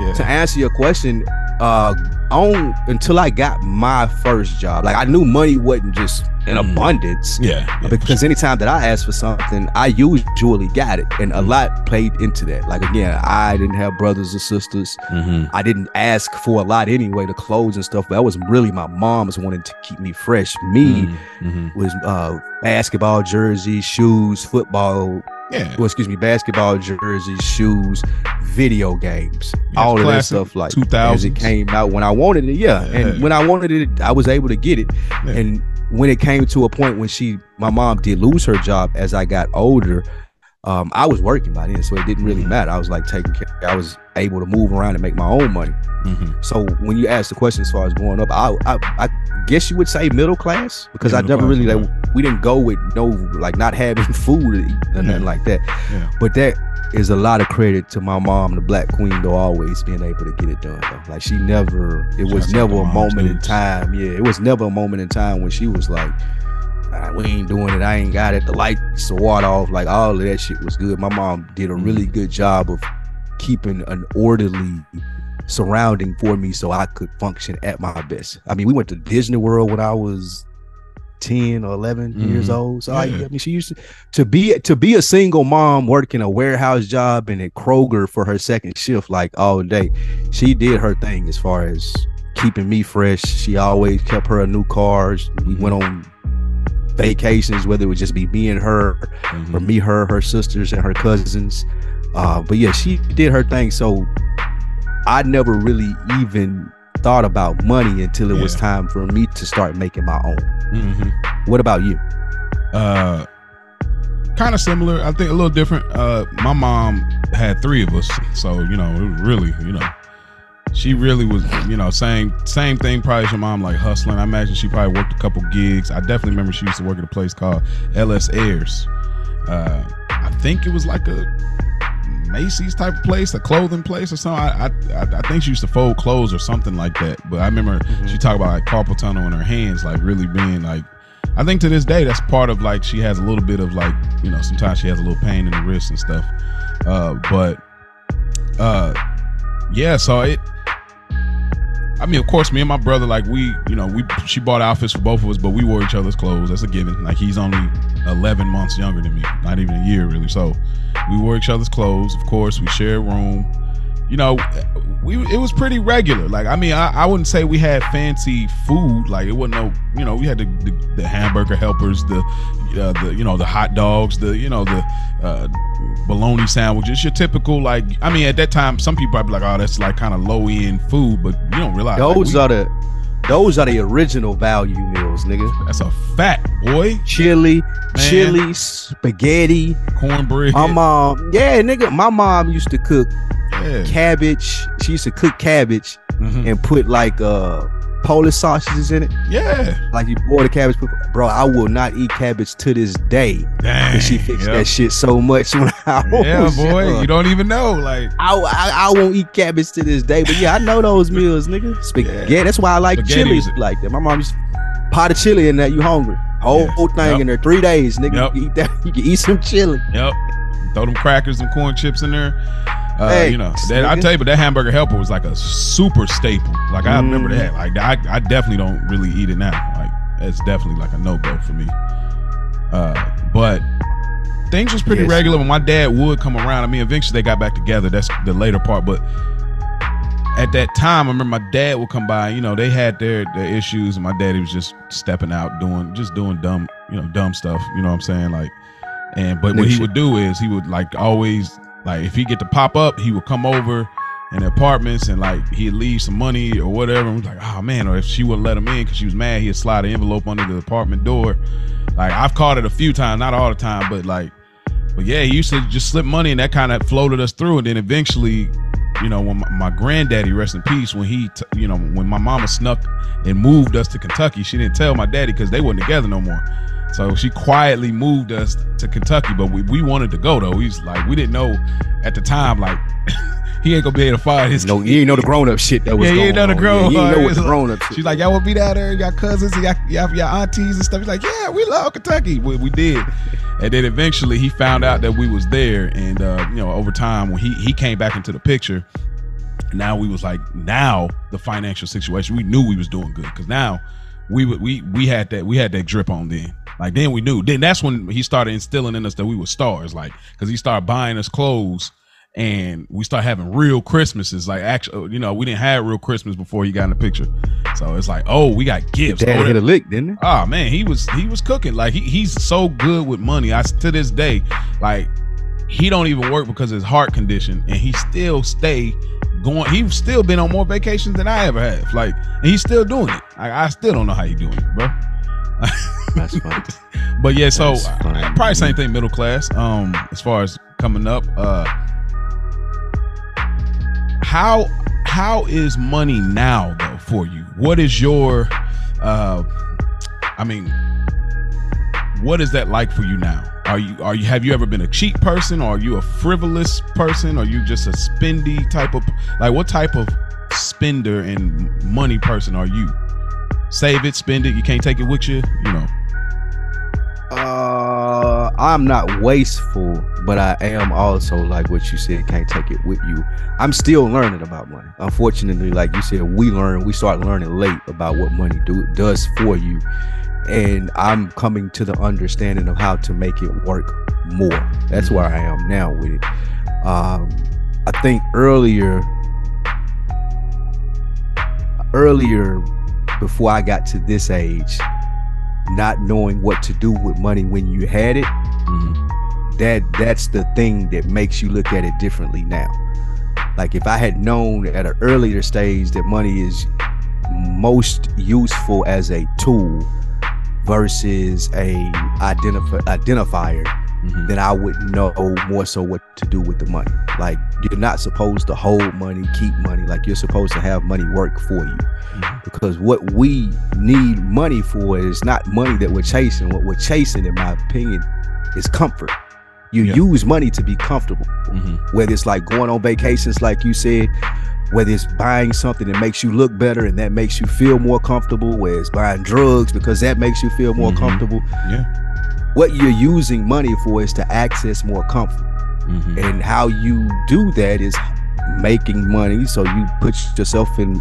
yeah. to answer your question, uh, on until I got my first job, like I knew money wasn't just in mm. abundance. Yeah, yeah because anytime that I asked for something, I usually got it, and a lot played into that. Like again, I didn't have brothers or sisters. Mm-hmm. I didn't ask for a lot anyway, the clothes and stuff. But that was really my mom's wanting to keep me fresh. Me mm-hmm. was uh, basketball jerseys, shoes, football yeah. Well, excuse me, basketball jerseys, shoes, video games, yeah, all of that stuff like 2000s. as it came out when I wanted it. Yeah. yeah. And when I wanted it, I was able to get it. And when it came to a point when she, my mom did lose her job as I got older, um, I was working by then, so it didn't really mm-hmm. matter. I was like taking care. I was able to move around and make my own money. Mm-hmm. So when you ask the question as far as growing up, I, I, I guess you would say middle class because middle I never class, really like we didn't go with no like not having food or yeah. nothing like that. Yeah. But that is a lot of credit to my mom, the Black Queen, though always being able to get it done. Though. Like she never, it was never a moment in time. Yeah, it was never a moment in time when she was like, we ain't doing it. I ain't got it. The lights, the water off, like all of that shit was good. My mom did a really mm-hmm. good job of keeping an orderly surrounding for me so I could function at my best. I mean, we went to Disney World when I was 10 or 11 mm-hmm. years old. So. I, I, mean, she used to, to be to be a single mom working a warehouse job and at Kroger for her second shift like all day. She did her thing as far as keeping me fresh. She always kept her a new car. We went on vacations, whether it would just be me and her, mm-hmm. or me, her, her sisters, and her cousins. Uh, but yeah, she did her thing. So I never really even thought about money until it yeah. was time for me to start making my own. Mm-hmm. What about you? Uh, kind of similar. I think a little different. Uh, my mom had three of us, so you know, it was really, you know, she really was, you know, same same thing. Probably as your mom, like hustling. I imagine she probably worked a couple gigs. I definitely remember she used to work at a place called LS Ayres. Uh, I think it was like a Macy's type of place, a clothing place or something. I I, I think she used to fold clothes or something like that. But I remember mm-hmm. she talked about like carpal tunnel in her hands, like really being like. I think to this day that's part of like she has a little bit of like you know sometimes she has a little pain in the wrist and stuff. Uh, but uh, yeah, so it I mean, of course, me and my brother, like we, you know, we she bought outfits for both of us, but we wore each other's clothes. That's a given. Like he's only 11 months younger than me, not even a year really. So we wore each other's clothes. Of course, we shared room. You know, we it was pretty regular. Like I mean, I, I wouldn't say we had fancy food. Like it wasn't no, you know, we had the the, the hamburger helpers, the uh, the you know the hot dogs, the you know the uh, bologna sandwiches. Your typical like. I mean, at that time, some people probably be like, oh, that's like kind of low end food, but you don't realize Those like, we- are the those are the original value meals, nigga. that's a fact, boy. Chili, chili, spaghetti. Cornbread. My mom, yeah, nigga. My mom used to cook yeah. cabbage. She used to cook cabbage Mhm. and put like uh Polish sausages in it. yeah. Like you boil the cabbage, bro. I will not eat cabbage to this day. Dang. She fixed Yep. that shit so much when I Yeah, boy. You don't even know. Like, I, I, I won't eat cabbage to this day, but yeah, I know those meals, nigga. Spaghetti. Yeah. That's why I like chili like that. My mom used pot of chili in that. You hungry? Whole, Yeah. whole thing Yep. in there. Three days, nigga. Yep. You can eat that. You can eat some chili. Yep. Throw them crackers and corn chips in there. Uh, Hey, you know, that, I tell you, but that hamburger helper was like a super staple. Like I remember Mhm. that. Like I, I definitely don't really eat it now. Like it's definitely like a no go for me. Uh, but things was pretty Yes. regular when my dad would come around. I mean, eventually they got back together. That's the later part, but. At that time, I remember my dad would come by. You know, they had their their issues, and my daddy was just stepping out, doing just doing dumb, you know, dumb stuff. You know what I'm saying? Like, and but what he would do is he would like always like if he get to pop up, he would come over in apartments and like he'd leave some money or whatever. And we're like, oh man, or if she wouldn't let him in because she was mad, he'd slide an envelope under the apartment door. Like I've caught it a few times, not all the time, but like, but yeah, he used to just slip money and that kind of floated us through. And then eventually, you know, when my, my granddaddy, rest in peace, when he, t- you know, when my mama snuck and moved us to Kentucky, she didn't tell my daddy because they weren't together no more. So she quietly moved us to Kentucky, but we, we wanted to go though. We was like, we didn't know at the time, like he ain't gonna be able to find his. No, you ain't know the grown up shit that was Yeah, you going ain't know the grown- Yeah, you ain't know what the grown up. She's like, y'all will be down there, y'all cousins, y'all, y'all, y'all aunties and stuff. He's like, yeah, we love Kentucky. We, we did. and then eventually he found out that we was there. And, uh, you know, over time when he, he came back into the picture, now we was like, now the financial situation, we knew we was doing good. Cause now we would, we, we had that, we had that drip on then. Like then we knew. Then that's when he started instilling in us that we were stars. Like, cause he started buying us clothes and we start having real Christmases. Like actually, uh, you know, we didn't have real Christmas before he got in the picture. So it's like, oh, we got gifts. Dad Oh, hit a lick, didn't it? Oh ah, man, he was he was cooking. Like he, he's so good with money. I to this day, like he don't even work because of his heart condition, and he still stay going. He's still been on more vacations than I ever have. Like, and he's still doing it. I, I still don't know how he doing it, bro. That's fine. But yeah, so probably same thing, middle class. Um, as far as coming up, uh, how how is money now though for you? What is your, uh, I mean, what is that like for you now? Are you are you have you ever been a cheap person, or are you a frivolous person, or you just a spendy type of like what type of spender and money person are you? Save it, spend it. You can't take it with you. You know. Uh, I'm not wasteful, but I am also like what you said. Can't take it with you. I'm still learning about money. Unfortunately, like you said, we learn. We start learning late about what money do does for you, and I'm coming to the understanding of how to make it work more. That's where I am now with it. Um, I think earlier, earlier, before I got to this age, not knowing what to do with money when you had it mm-hmm. that that's the thing that makes you look at it differently now. Like if i had known at an earlier stage that money is most useful as a tool versus a identif- identifier Mhm. then i would know more so what to do with the money like you're not supposed to hold money keep money like you're supposed to have money work for you Mhm. because what we need money for is not money that we're chasing. What we're chasing, in my opinion, is comfort. You Yeah. use money to be comfortable, Mhm. whether it's like going on vacations, like you said, whether it's buying something that makes you look better and that makes you feel more comfortable, whether it's buying drugs because that makes you feel more Mhm. comfortable. Yeah. What you're using money for is to access more comfort Mhm. and how you do that is making money. So you put yourself in.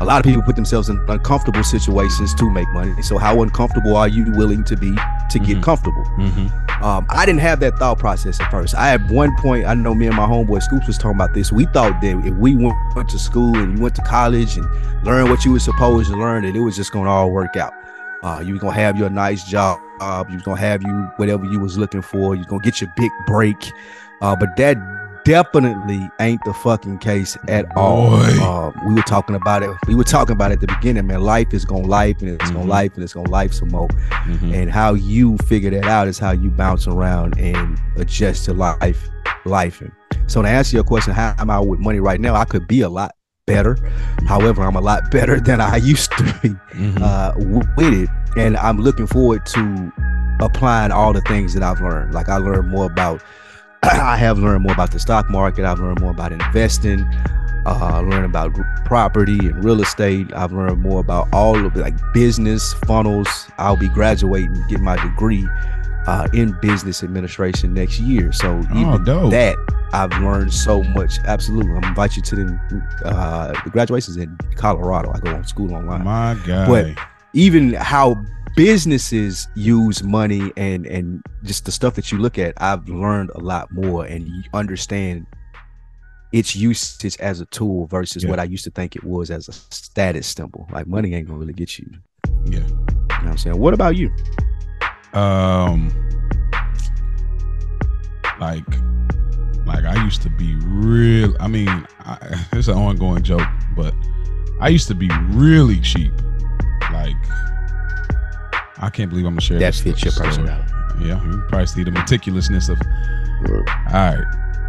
A lot of people put themselves in uncomfortable situations to make money. So how uncomfortable are you willing to be to Mhm. get comfortable? Mm-hmm. Um, I didn't have that thought process at first. I at one point, I know me and my homeboy Scoops was talking about this. We thought that if we went, went to school and you went to college and learned what you were supposed to learn, that it was just gonna all work out. Uh, you were gonna have your nice job. You was gonna have you whatever you was looking for. You're gonna get your big break. Uh, but that definitely ain't the fucking case at all. Uh, we were talking about it. We were talking about it at the beginning, man. Life is gonna life and it's Mhm. gonna life and it's gonna life some more Mm-hmm. and how you figure that out is how you bounce around and adjust to life life so to answer your question how am i with money right now i could be a lot better however i'm a lot better than i used to be Mm-hmm. uh, with it and i'm looking forward to applying all the things that i've learned like i learned more about i have learned more about the stock market i've learned more about investing uh, learn about property and real estate. I've learned more about all of the like business funnels. I'll be graduating, get my degree uh, in business administration next year. So Oh, even dope. that I've learned so much. Absolutely, I'm invite you to the uh, the graduations in Colorado. I go on school online. My God. But- Even how businesses use money and and just the stuff that you look at, I've learned a lot more and you understand its usage as a tool versus Yeah. what I used to think it was as a status symbol. Like money ain't gonna really get you. Yeah. You know what I'm saying? What about you? Um like like i used to be real i mean I, it's an ongoing joke but i used to be really cheap. Like i can't believe i'm gonna share That this fits your personality. yeah you probably see the meticulousness of all right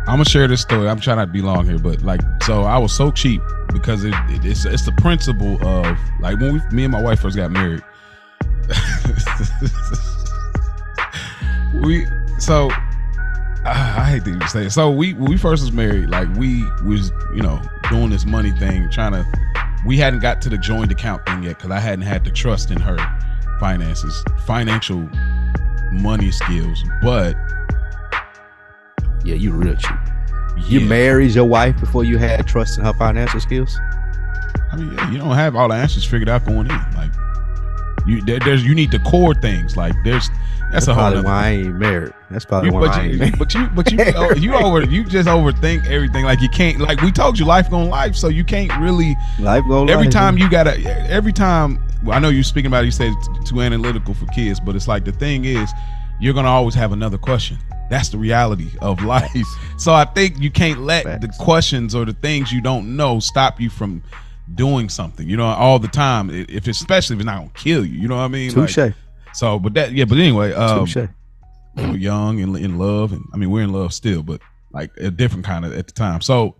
i'm gonna share this story. I'm trying not to be long here but like so i was so cheap because it, it- it's it's the principle of like when we me and my wife first got married we so I, I hate to even say it. So we when we first was married, like we was you know doing this money thing, trying to. We hadn't got to the joint account thing yet because I hadn't had the trust in her finances, financial money skills. But Yeah, you real cheap. You yeah, married your wife before you had trust in her financial skills? I mean, you don't have all the answers figured out going in. Like you, there, there's you need the core things. Like there's that's, a whole. probably why I ain't married. That's probably You, why but I ain't you, married. but you, but you, oh, you over, you just overthink everything. Like you can't, like we told you, life gonna life, so you can't really. Life going Every time you gotta, every time. Well, I know you're speaking about. it, You said it's too analytical for kids, but it's like the thing is, you're gonna always have another question. That's the reality of life. So I think you can't let the questions or the things you don't know stop you from doing something. You know, all the time. If especially if it's not gonna kill you. You know what I mean? Like, touche, so, but that, yeah. But anyway, um, touche. we were young and in love, and I mean we're in love still, but like a different kind of at the time. So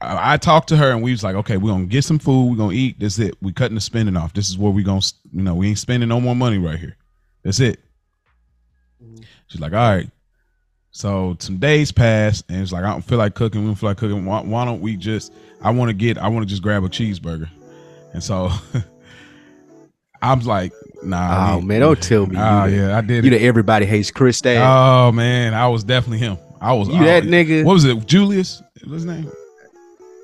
I, I talked to her, and we was like, okay, we're gonna get some food, we're gonna eat. That's it. We cutting the spending off. This is where we gonna, you know, we ain't spending no more money right here. That's it. She's like, all right. So some days passed, and it's like I don't feel like cooking. We don't feel like cooking. Why, why don't we just? I want to get. I want to just grab a cheeseburger, and so I'm like, nah. Oh man, don't tell me. Oh you, yeah, I did. you know everybody hates Chris dad. Oh man, I was definitely him. I was you I- that nigga? What was it? Julius? What's his name?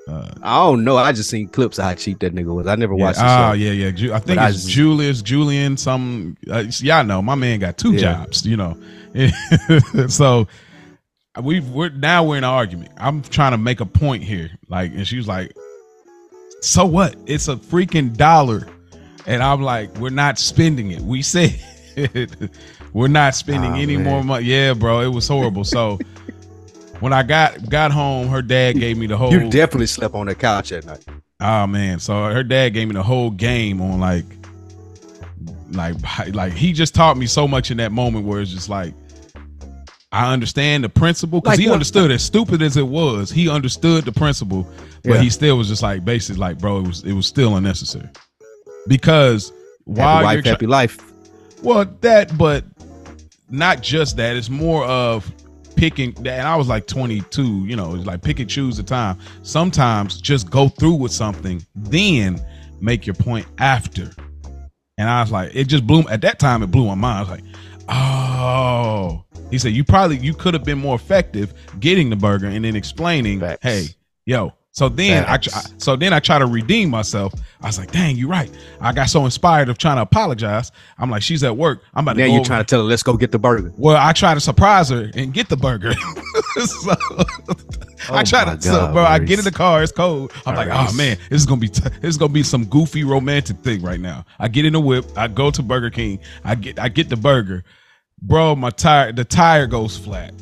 Uh, I don't know. I just seen clips of how cheap that nigga was. I never yeah, watched the oh yeah, yeah. Ju- I think But I it's just- Julius, Julian. Some uh, y'all know my man got two Yeah. jobs. You know, so we we're now we're in an argument. I'm trying to make a point here, like, and she was like, "So what? It's a freaking dollar," and I'm like, "We're not spending it. We said we're not spending Oh, any man. more money." Yeah, bro, it was horrible. So. When I got got home, her dad gave me the whole. You definitely slept on the couch at night. Oh man, so her dad gave me the whole game on like, like, like he just taught me so much in that moment where it's just like, I understand the principle because Like he what? understood as stupid as it was, he understood the principle, but Yeah. he still was just like basically like, bro, it was it was still unnecessary because while happy you're happy life. well, that, but not just that. It's more of picking. And I was like 22. You know, it's like pick and choose the time. Sometimes just go through with something, then make your point after. And I was like, it just blew at that time. It blew my mind. I was like, oh, He said you probably you could have been more effective getting the burger and then explaining, Facts. hey, yo. So then I so then I try to redeem myself. I was like, dang, you're right. I got so inspired of trying to apologize. I'm like, she's at work. I'm about Now to go you're trying to tell her, let's go get the burger. well, I try to surprise her and get the burger. so, oh I Oh try my to, so, God, bro. I get in the car. It's cold. I'm like, oh man, this is gonna be, t- this is gonna be some goofy romantic thing right now. I get in the whip. I go to Burger King. I get, I get the burger, bro. My tire, the tire goes flat.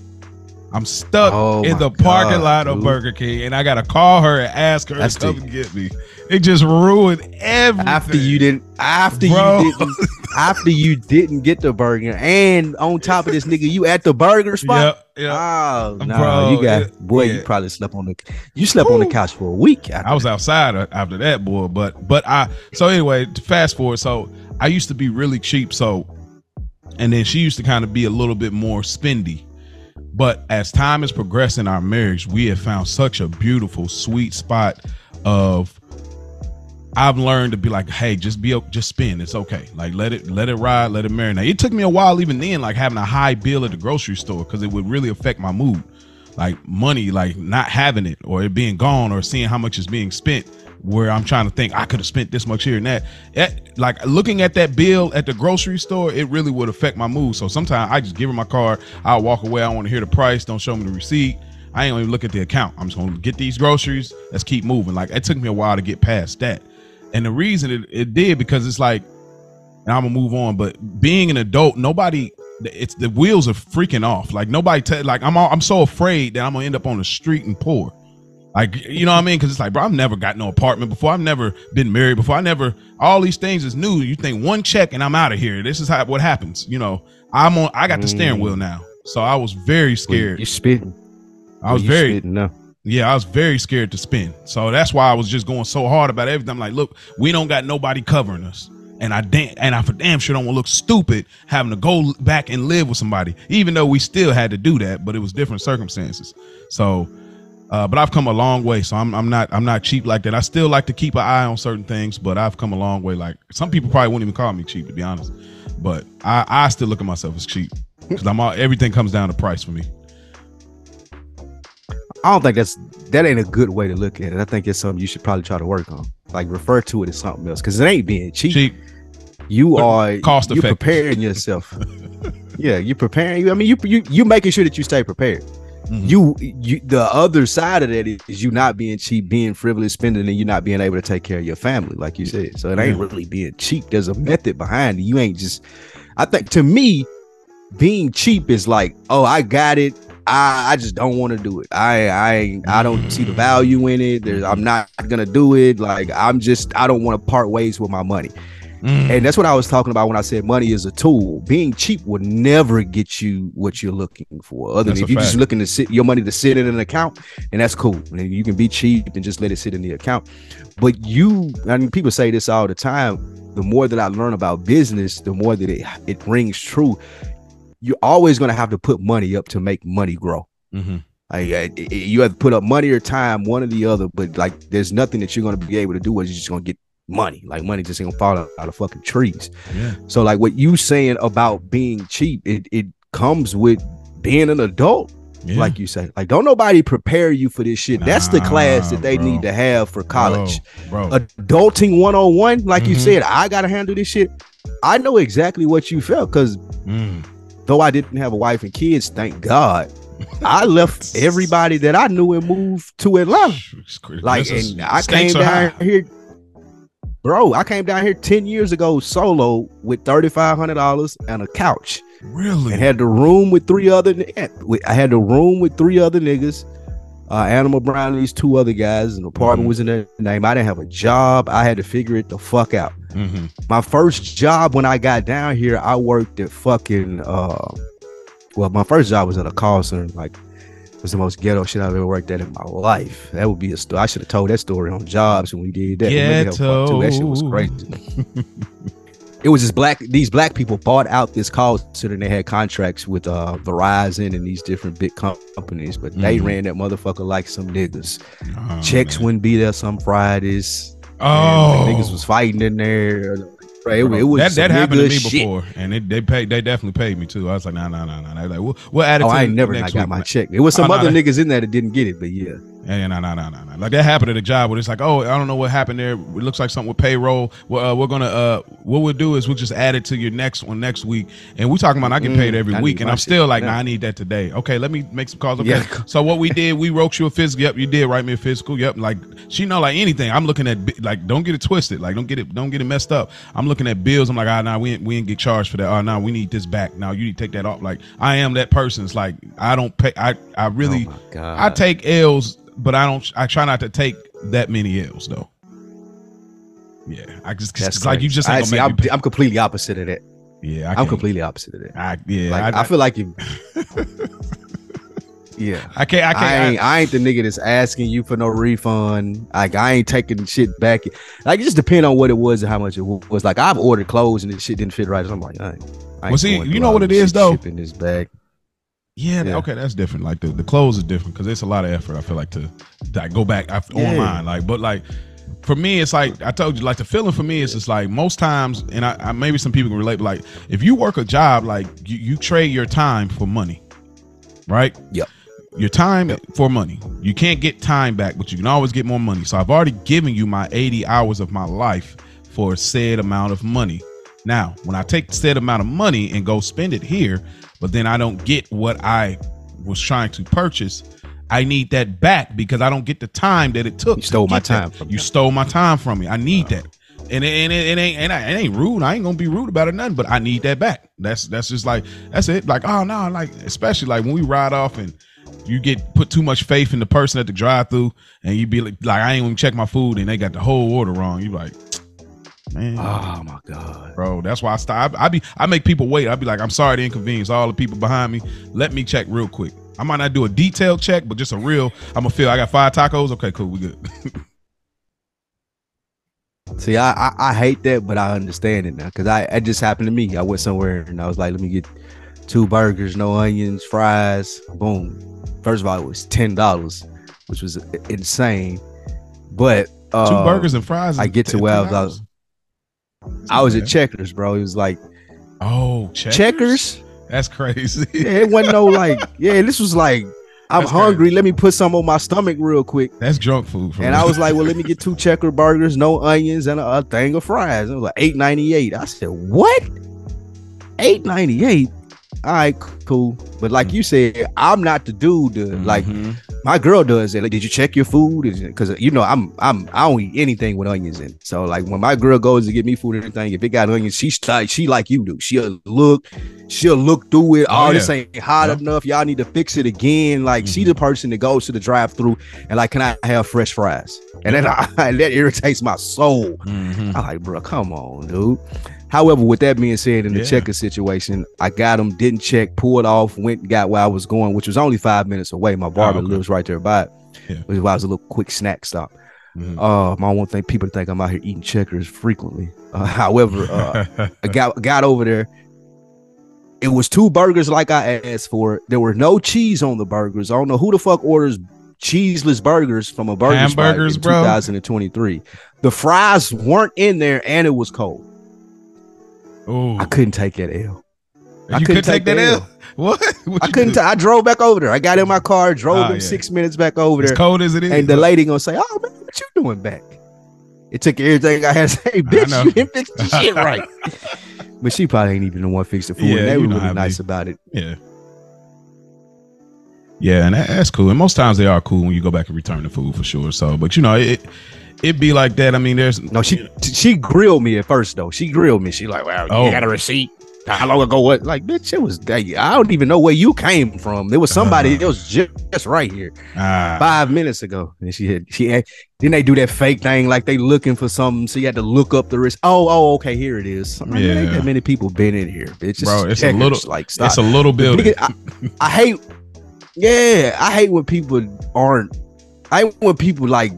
I'm stuck Oh in the parking God, lot of dude. Burger King, and I gotta call her and ask her That's to come the- and get me. It just ruined everything. After you didn't, after Bro. you didn't, after you didn't get the burger, and on top of this, nigga, you at the burger spot. yeah, yeah. Oh no, Bro, you got it- boy. yeah. You probably slept on the you slept on the couch for a week. After I was outside after that, boy. But but I so anyway, fast forward. So I used to be really cheap. So and then she used to kind of be a little bit more spendy. But as time has progressed in our marriage, we have found such a beautiful, sweet spot of I've learned to be like, hey, just be just spend. It's okay. Like let it let it ride, let it marinate. It took me a while even then, like having a high bill at the grocery store, because it would really affect my mood. Like money, like not having it or it being gone or seeing how much is being spent. Where I'm trying to think, I could have spent this much here and that. It- like looking at that bill at the grocery store, it really would affect my mood. So sometimes I just give her my card. I'll walk away. I want to hear the price. Don't show me the receipt. I ain't even look at the account. I'm just gonna get these groceries. Let's keep moving. Like it took me a while to get past that. And the reason it, it did because it's like, and I'm gonna move on. But being an adult, nobody, it's the wheels are freaking off. Like nobody, like I'm, all, I'm so afraid that I'm gonna end up on the street and poor. Like you know what I mean? Because it's like, bro, I've never got no apartment before. I've never been married before. I never. All these things is new. You think one check and I'm out of here. This is how what happens. You know, I'm on. I got the steering wheel now, so I was very scared. You're spitting. I was very spitting now. yeah, I was very scared to spin. So that's why I was just going so hard about everything. I'm like, look, we don't got nobody covering us. And I damn and I for damn sure don't want to look stupid having to go back and live with somebody, even though we still had to do that, but it was different circumstances. So uh, but I've come a long way. So I'm I'm not I'm not cheap like that. I still like to keep an eye on certain things, but I've come a long way. Like some people probably wouldn't even call me cheap to be honest. But I, I still look at myself as cheap. Because I'm all everything comes down to price for me. I don't think that's that ain't a good way to look at it. I think it's something you should probably try to work on. Like refer to it as something else because it ain't being cheap. Cheap. You are cost You're effective. preparing yourself. yeah, you're preparing. You. I mean, you you you making sure that you stay prepared. Mhm. You you the other side of that is, is you not being cheap, being frivolous, spending, and you not being able to take care of your family, like you said. So it ain't Yeah. really being cheap. There's a method behind it. You ain't just. I think to me, being cheap is like, oh, I got it. I, I just don't want to do it. I I I don't see the value in it. There's, I'm not gonna do it. Like I'm just I don't want to part ways with my money. Mm. And that's what I was talking about when I said money is a tool. Being cheap will never get you what you're looking for. Other That's than if you're just looking to sit your money to sit in an account, and that's cool. And you can be cheap and just let it sit in the account. But you, I mean, people say this all the time. The more that I learn about business, the more that it it rings true. You're always gonna have to put money up to make money grow. Mhm. Like, uh, i- i- you have to put up money or time, one or the other. But like, there's nothing that you're gonna be able to do. Where you're just gonna get money. Like, money just ain't gonna fall out, out of fucking trees. Yeah. So like what you saying about being cheap, it it comes with being an adult, Yeah. like you say. Like don't nobody prepare you for this shit. That's the class that they bro. need to have for college. bro. bro. Adulting 101, like you Mhm. said, I gotta handle this shit. I know exactly what you felt because Mm. though I didn't have a wife and kids, thank God, I left everybody that I knew and moved to Atlanta. Like, and I came down high. here, bro. I came down here ten years ago solo with thirty five hundred dollars and a couch, Really? and had the room with three other. I had the room with three other niggas. Uh, Animal Brown and these two other guys. An apartment Mhm. was in their name. I didn't have a job. I had to figure it the fuck out. Mhm. My first job when I got down here, I worked at fucking. Uh, well, my first job was at a call center. Like, was the most ghetto shit I've ever worked at in my life. That would be a story. I should have told that story on jobs when we did that. That too. That shit was crazy. it was just black. These black people bought out this call center. and They had contracts with uh, Verizon and these different big companies, but they Mhm. ran that motherfucker like some niggas. Oh, Checks man. wouldn't be there some Fridays. Oh, And niggas was fighting in there. Right, it, it was that that happened to me shit. before, and it, they paid. They definitely paid me too. I was like, nah, nah, nah, nah. They like, we'll, we'll add it Oh, I ain't never got my check. It was oh, some Oh, other that- niggas in there that didn't get it, but yeah. Yeah, yeah, no, no, no, no, no. Like that happened at a job where it's like, oh, I don't know what happened there. It looks like something with payroll. Well, uh, we're gonna, uh, what we'll do is we'll just add it to your next one next week. And we talking about I get Mm, paid every I week, and I'm still like, now. nah, I need that today. Okay, let me make some calls. Okay, Yeah. so what we did, we wrote you a physical. Yep, you did write me a physical. Yep, like she know like anything. I'm looking at like, don't get it twisted. Like, don't get it, don't get it messed up. I'm looking at bills. I'm like, ah, nah, we ain't, we ain't get charged for that. Oh, no, we need this back. Now you need to take that off. Like, I am that person. It's like I don't pay. I I really. oh. I take L's, but I don't. I try not to take that many L's though. Yeah, I just That's it's like you just I see, I'm. I'm completely opposite of that. Yeah, I I'm completely opposite of that. I, yeah, Like I, I, feel like you. yeah. I can't. I I, can't. ain't, I ain't the nigga that's asking you for no refund. Like I ain't taking shit back. Like it just depend on what it was and how much it was. Like I've ordered clothes and the shit didn't fit right. So I'm like, I ain't, I ain't Well, see, you know what it this is, though? Shipping this bag. Yeah, yeah. okay, that's different. Like the, the clothes is different because it's a lot of effort. I feel like to like go back I, Yeah. online. Like, but like for me, it's like I told you, like the feeling for me is just like most times, and I, I maybe some people can relate. But like if you work a job, like you, you trade your time for money, right? Yep. Your time for money. You can't get time back, but you can always get more money. So I've already given you my 80 hours of my life for a said amount of money. Now, when I take the said amount of money and go spend it here, but then I don't get what I was trying to purchase, I need that back because I don't get the time that it took. You stole to my time from You me. stole my time from me. I need that. And it, and it, it ain't and I, it ain't rude. I ain't gonna be rude about it, nothing. But I need that back. That's that's just like that's it. Like oh no, like especially like when we ride off and you get put too much faith in the person at the drive through, and you be like, like I ain't even check my food, and they got the whole order wrong. You like, man, Oh my god. bro. That's why I stop. I, I be I make people wait. I be like, I'm sorry to inconvenience all the people behind me. Let me check real quick. I might not do a detailed check, but just a real. I'm gonna feel I got five tacos. Okay, cool, we good. See, I, I I hate that, but I understand it now because I it just happened to me. I went somewhere and I was like, let me get two burgers, no onions, fries. Boom. First of all, it was ten dollars, which was insane. But uh, Two burgers and fries. I get to where I was. I was, at Checkers, bro. It was like Oh, checkers. Checkers. That's crazy. Yeah, it wasn't no like. Yeah, this was like I'm That's hungry. Let me put some on my stomach real quick. That's drunk food. And me. I was like, well, let me get two checker burgers, no onions, and a, a thing of fries. It was like eight ninety eight. I said, what? Eight ninety eight. All right, cool. But like you said, I'm not the dude. To, Like Mhm. My girl does it. Like, did you check your food? Because you know, I'm I'm I don't eat anything with onions in. it. So like when my girl goes to get me food or anything, if it got onions, she's like she like you do. She'll look, she'll look through it. Oh, Oh, this yeah. ain't hot Yep. enough. Y'all need to fix it again. Like she Mhm. the person that goes to the drive through and like, can I have fresh fries? And then I, that irritates my soul. Mhm. I'm like, bro, come on, dude. However, with that being said, in the Yeah. checker situation, I got him, didn't check, pulled off, went and got where I was going, which was only five minutes away. My barber Oh, okay. lives right there by it. Yeah. Which was a little quick snack stop. Mhm. Uh, I won't think people think I'm out here eating checkers frequently. Uh, however, uh, I got got over there. It was two burgers like I asked for. There were no cheese on the burgers. I don't know who the fuck orders cheeseless burgers from a burger spot Hamburgers, in bro? 2023. The fries weren't in there and it was cold. I couldn't take that L. you I couldn't couldn't take take that the L. L. What? What I couldn't. ta- I drove back over there. I got in my car, drove Ah, them yeah. six minutes back over as there, cold as it is. and the lady gonna say, "Oh man, what you doing back?" It took everything I had to say, bitch. You didn't fix the shit right. but she probably ain't even the one fix the food. Yeah, and they were really nice about it. Yeah. Yeah, and that, that's cool. And most times they are cool when you go back and return the food for sure. So, but you know, it it be like that. I mean, there's No, she she grilled me at first though. She grilled me. She like, "Wow, Oh. you got a receipt? How long ago? What? Like, bitch, it was. I don't even know where you came from. There was somebody Uh-huh. else just, just right here." ah, five minutes ago. And she had she had then they do that fake thing like they looking for something. So you had to look up the risk. Oh, oh, okay, here it is. I'm like, "Man, ain't Yeah. that many people been in here, bitch. Bro, it's a little- like stop. it's a little building. I, I hate yeah, I hate when people aren't I hate when people like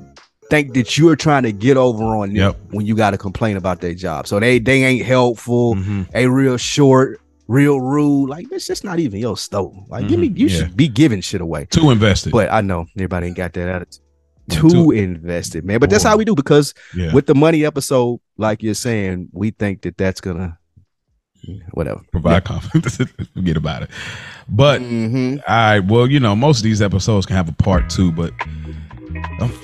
think that you're trying to get over on them Yep. when you got to complain about their job. So they they ain't helpful, Mhm. they real short, real rude. Like bitch, that's not even your stove. Like give me Mhm, you yeah. should be giving shit away. Too invested. But I know everybody ain't got that attitude. too, Too- invested, man. But that's how we do because Yeah. with the money episode, like you're saying, we think that that's gonna whatever. Provide confidence. Forget about it. But Mhm. all right, well, you know, most of these episodes can have a part two, but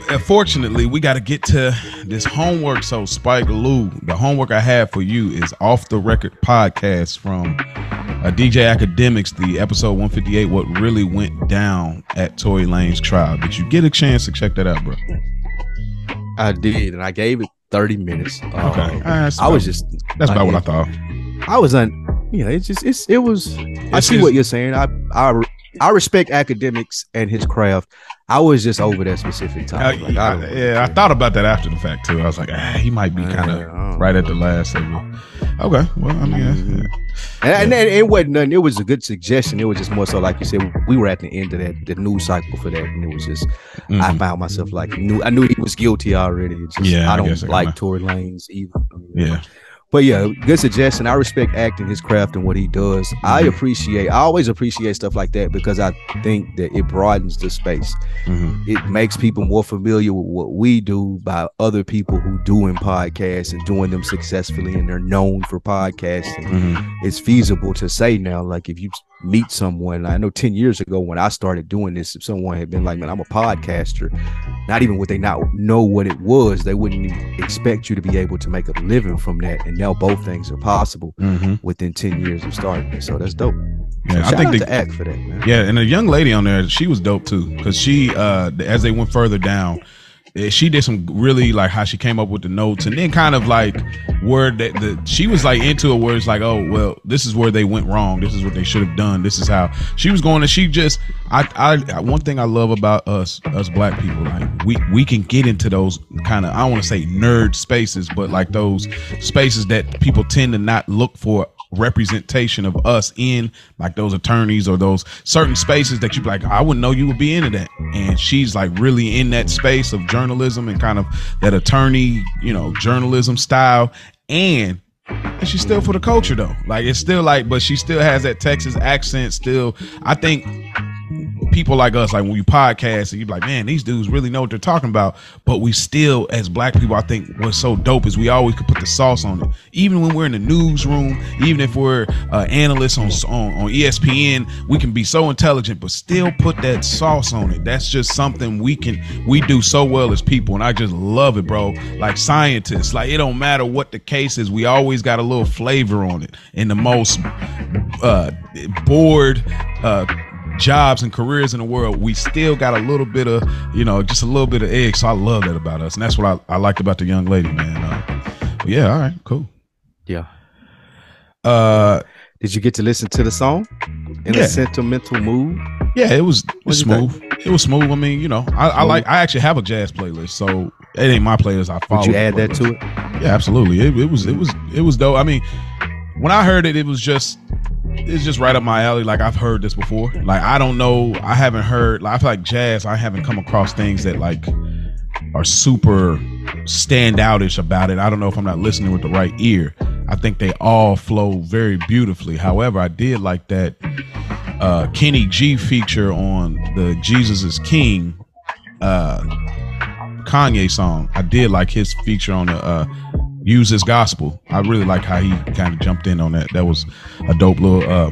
unfortunately, we got to get to this homework. So, Spike Lee, the homework I have for you is off the record podcast from uh, DJ Akademiks, the episode 158. What really went down at Tory Lanez trial? Did you get a chance to check that out, bro? I did, and I gave it 30 minutes. Okay, Um, All right, that's I was just that's about what I thought. I was on. You know, it's just it's it was. I see it's- what you're saying. I I I respect Akademiks and his craft. I was just over that specific topic. Like, I don't, yeah, I thought about that after the fact too. I was like, ah, he might be kind of right at the last segment. Okay, well, I mean, yeah, And, and, and it wasn't nothing. It was a good suggestion. It was just more so, like you said, we were at the end of that the news cycle for that, and it was just yeah. I found myself like knew I knew he was guilty already. Just, Yeah, I I don't I like Tory Lanez either. yeah, But yeah, good suggestion. I respect acting, his craft, and what he does. I Mhm. appreciate. I always appreciate stuff like that because I think that it broadens the space. Mhm. It makes people more familiar with what we do by other people who doing podcasts and doing them successfully, and they're known for podcasting. Mhm. It's feasible to say now, like if you meet someone. I know ten years ago when I started doing this, if someone had been like, "Man, I'm a podcaster," not even would they not know what it was, they wouldn't expect you to be able to make a living from that. And now both things are possible Mhm. within 10 years of starting it. So that's dope. Yeah, I think they, to act for that, man. Yeah, and a young lady on there, she was dope too, because she, uh, as they went further down, she did some really like how she came up with the notes, and then kind of like where that the she was like into it, where it's like, oh well, this is where they went wrong, this is what they should have done, this is how she was going, and she just, I, I, one thing I love about us, us black people, like we we can get into those kind of, I don't want to say nerd spaces, but like those spaces that people tend to not look for representation of us in like those attorneys or those certain spaces that you'd be like I wouldn't know you would be into that. And she's like really in that space of journalism and kind of that attorney you know journalism style. And and she's still for the culture though. Like it's still like but she still has that Texas accent still. I think people like us, like when you podcast and you're like, man, these dudes really know what they're talking about. But we still, as black people, I think what's so dope is we always could put the sauce on it. Even when we're in the newsroom, even if we're uh, analysts on, on on ESPN, we can be so intelligent, but still put that sauce on it. That's just something we can we do so well as people, and I just love it, bro. Like scientists, like it don't matter what the case is, we always got a little flavor on it. In the most uh, bored. Uh, jobs and careers in the world, we still got a little bit of, you know, just a little bit of egg. So I love that about us. And that's what I, I liked about the young lady, man. Uh, but yeah, all right, cool. Yeah. Uh Did you get to listen to the song in Yeah. a sentimental mood? yeah, it was, it was What'd smooth. It was smooth. I mean, you know, I, I like I actually have a jazz playlist, so it ain't my playlist. I follow. Would you the add that to it? Yeah, absolutely. It, it was it was it was dope. I mean, when I heard it, it was just it's just right up my alley. Like I've heard this before. Like I don't know, I haven't heard. Like I feel like jazz. I haven't come across things that like are super standoutish about it. I don't know if I'm not listening with the right ear. I think they all flow very beautifully. However, I did like that uh Kenny G feature on the Jesus is King uh Kanye song. I did like his feature on the uh Use This Gospel. I really like how he kind of jumped in on that. That was a dope little uh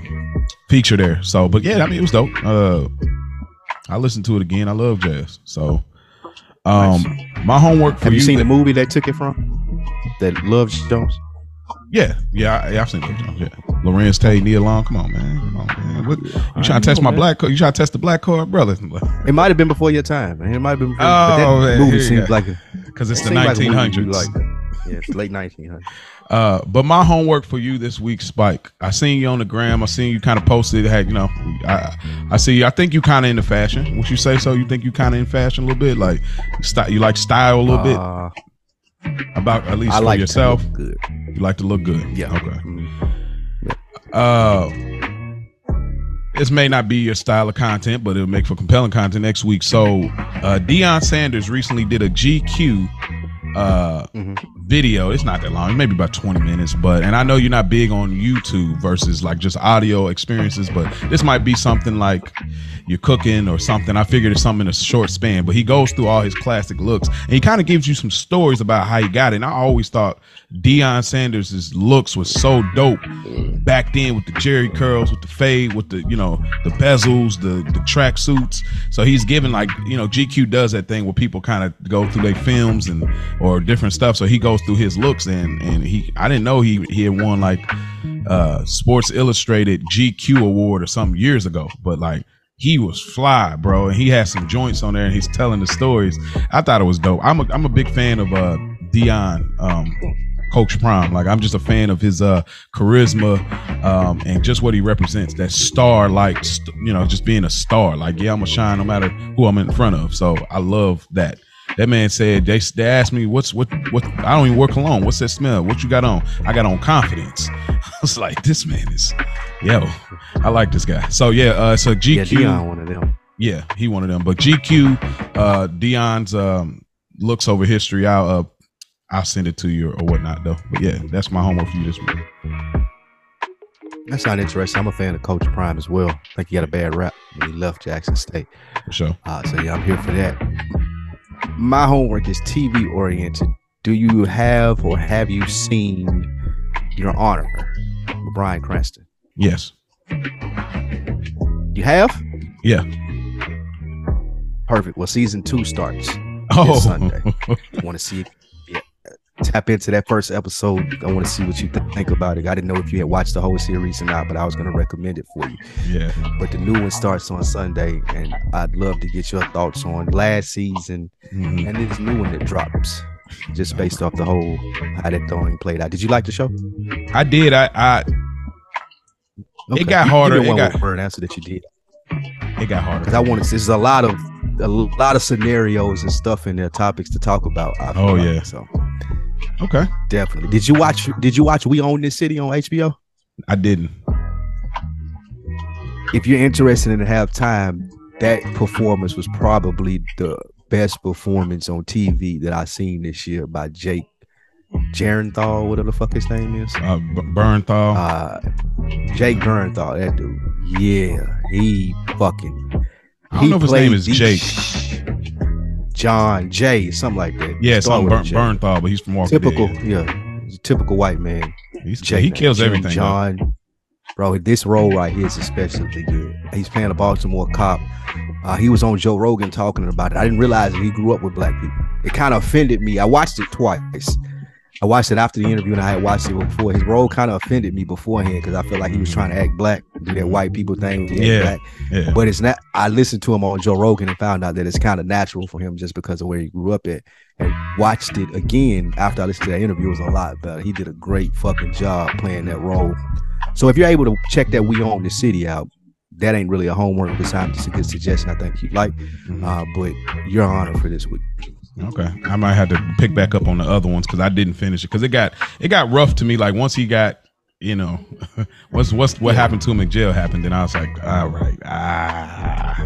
feature there. So but yeah, I mean it was dope. Uh I listened to it again. I love jazz. So um my homework for Have you seen the movie they took it from? That Love Jones? Yeah, yeah, I, yeah, I've seen Love Jones. Yeah, Larenz Tate, Nia Long. Come on, man. Come on, man. What, you I trying to test know, my man. black card? You trying to test the black card, brother? It might have been before your time, man. It might have been before, but Oh, that man, movie seems like Because it's it the seemed like 1900s. like it's late 1900s. Uh, but my homework for you this week, Spike. I seen you on the gram. I seen you kind of posted. Had you know, I I see. You, I think you kind of into fashion. Would you say so? You think you kind of in fashion a little bit, like. You like style a little bit Uh, about at least I for like yourself. good. You like to look good. Yeah. Okay. Mm. Uh, this may not be your style of content, but it'll make for compelling content next week. So, uh, Deion Sanders recently did a GQ uh, Mhm. Video. It's not that long, maybe about 20 minutes. But and I know you're not big on YouTube versus like just audio experiences, but this might be something like you're cooking or something. I figured it's something in a short span. But he goes through all his classic looks and he kind of gives you some stories about how he got it. And I always thought Deion Sanders' looks was so dope back then with the Jerry curls, with the fade, with the you know the bezels, the the track suits. So he's given like you know GQ does that thing where people kind of go through their films and or different stuff. So he goes through his looks and and he I didn't know he he had won like uh Sports Illustrated GQ award or something years ago, but like he was fly, bro, and he had some joints on there, and he's telling the stories. I thought it was dope. I'm a I'm a big fan of uh Deion, um, Coach Prime. Like I'm just a fan of his uh charisma, um, and just what he represents. That star, like st- you know, just being a star. Like yeah, I'm gonna shine no matter who I'm in front of. So I love that. That man said they, they asked me what's what what I don't even wear cologne. What's that smell? What you got on? I got on confidence. I was like, this man is yo, I like this guy. So yeah, uh so GQ Yeah, Deion, one of them. yeah, he one of them. But GQ, uh Deion's um looks over history. I'll uh I'll send it to you or whatnot though. But yeah, that's my homework for you this week. That sounds interesting. I'm a fan of Coach Prime as well. I think he got a bad rap when he left Jackson State. For sure. Uh, so yeah, I'm here for that. My homework is TV oriented. Do you have or have you seen Your Honor Bryan Cranston? Yes. You have? Yeah. Perfect. Well, season two starts Oh Sunday. want to see tap into that first episode. I want to see what you th- think about it. I didn't know if you had watched the whole series or not, but I was going to recommend it for you. yeah. But the new one starts on Sunday, and I'd love to get your thoughts on last season Mhm. and this new one that drops, just based off the whole how that thing played out. Did you like the show? I did. I I Okay. got Give- harder. It got- word word answer that you did, it got harder. because I wanted. There's a lot of a lot of scenarios and stuff in there, topics to talk about. Oh, like. yeah. so Okay. definitely. Did you watch? Did you watch We Own This City on HBO? I didn't. if you're interested in have time, that performance was probably the best performance on TV that I seen this year by Jake Jarenthal, whatever the fuck his name is. Uh B- Bernthal. Uh Jake Bernthal, that dude. Yeah, he fucking I don't know if his name is Jake. John Jay, something like that. yeah, Start something Bern, Bernthal, but he's from Walking Typical, Dead. yeah. He's a typical white man. He's, Jake, he kills Jim everything. though. John, bro, this role right here is especially good. He's playing a Baltimore cop. Uh, he was on Joe Rogan talking about it. I didn't realize that he grew up with black people. It kind of offended me. I watched it twice. I watched it after the interview, and I had watched it before. His role kind of offended me beforehand because I felt like he was trying to act black, do that white people thing. Yeah. Yeah. But it's not. I listened to him on Joe Rogan and found out that it's kind of natural for him just because of where he grew up at. And watched it again after I listened to that interview. It was a lot better. He did a great fucking job playing that role. So if you're able to check that We Own the City out, that ain't really a homework besides just a good suggestion. I think you'd like. Mhm. Uh, but your honor for this week. Okay, I might have to pick back up on the other ones because I didn't finish it because it got it got rough to me. Like once he got, you know, what's what's what happened to him in jail happened, then I was like, all right, ah,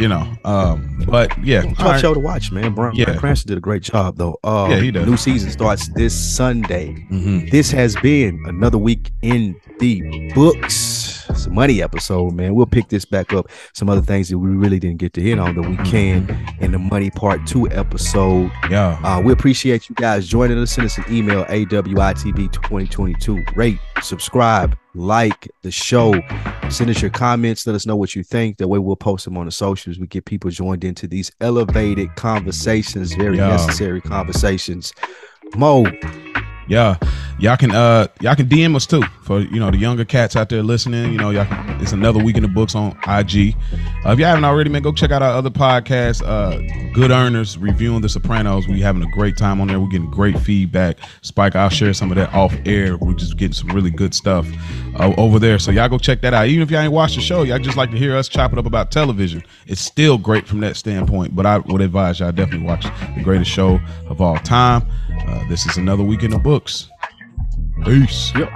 you know. Um, but yeah, Tough right. show to watch, man. Bryan Yeah. Cranston did a great job, though. Uh, Yeah, he does. New season starts this Sunday. Mhm. This has been another week in the books. Money episode, man. We'll pick this back up. Some other things that we really didn't get to hit on that we can in the money part two episode. yeah, Uh, we appreciate you guys joining us. Send us an email, AWITB2022. Rate, subscribe, like the show. Send us your comments. Let us know what you think. That way we'll post them on the socials. We get people joined into these elevated conversations, very Yeah. necessary conversations. Mo, yeah. Y'all can uh y'all can DM us too for you know the younger cats out there listening. You know, y'all can, it's another week in the books on IG. Uh, if y'all haven't already, man, go check out our other podcast, uh, Good Earners, reviewing The Sopranos. We having a great time on there. We're getting great feedback. Spike, I'll share some of that off air. We're just getting some really good stuff uh, over there. So y'all go check that out. Even if y'all ain't watched the show, y'all just like to hear us chop it up about television. It's still great from that standpoint. But I would advise y'all definitely watch the greatest show of all time. Uh, this is another week in the books. Peace. Yep.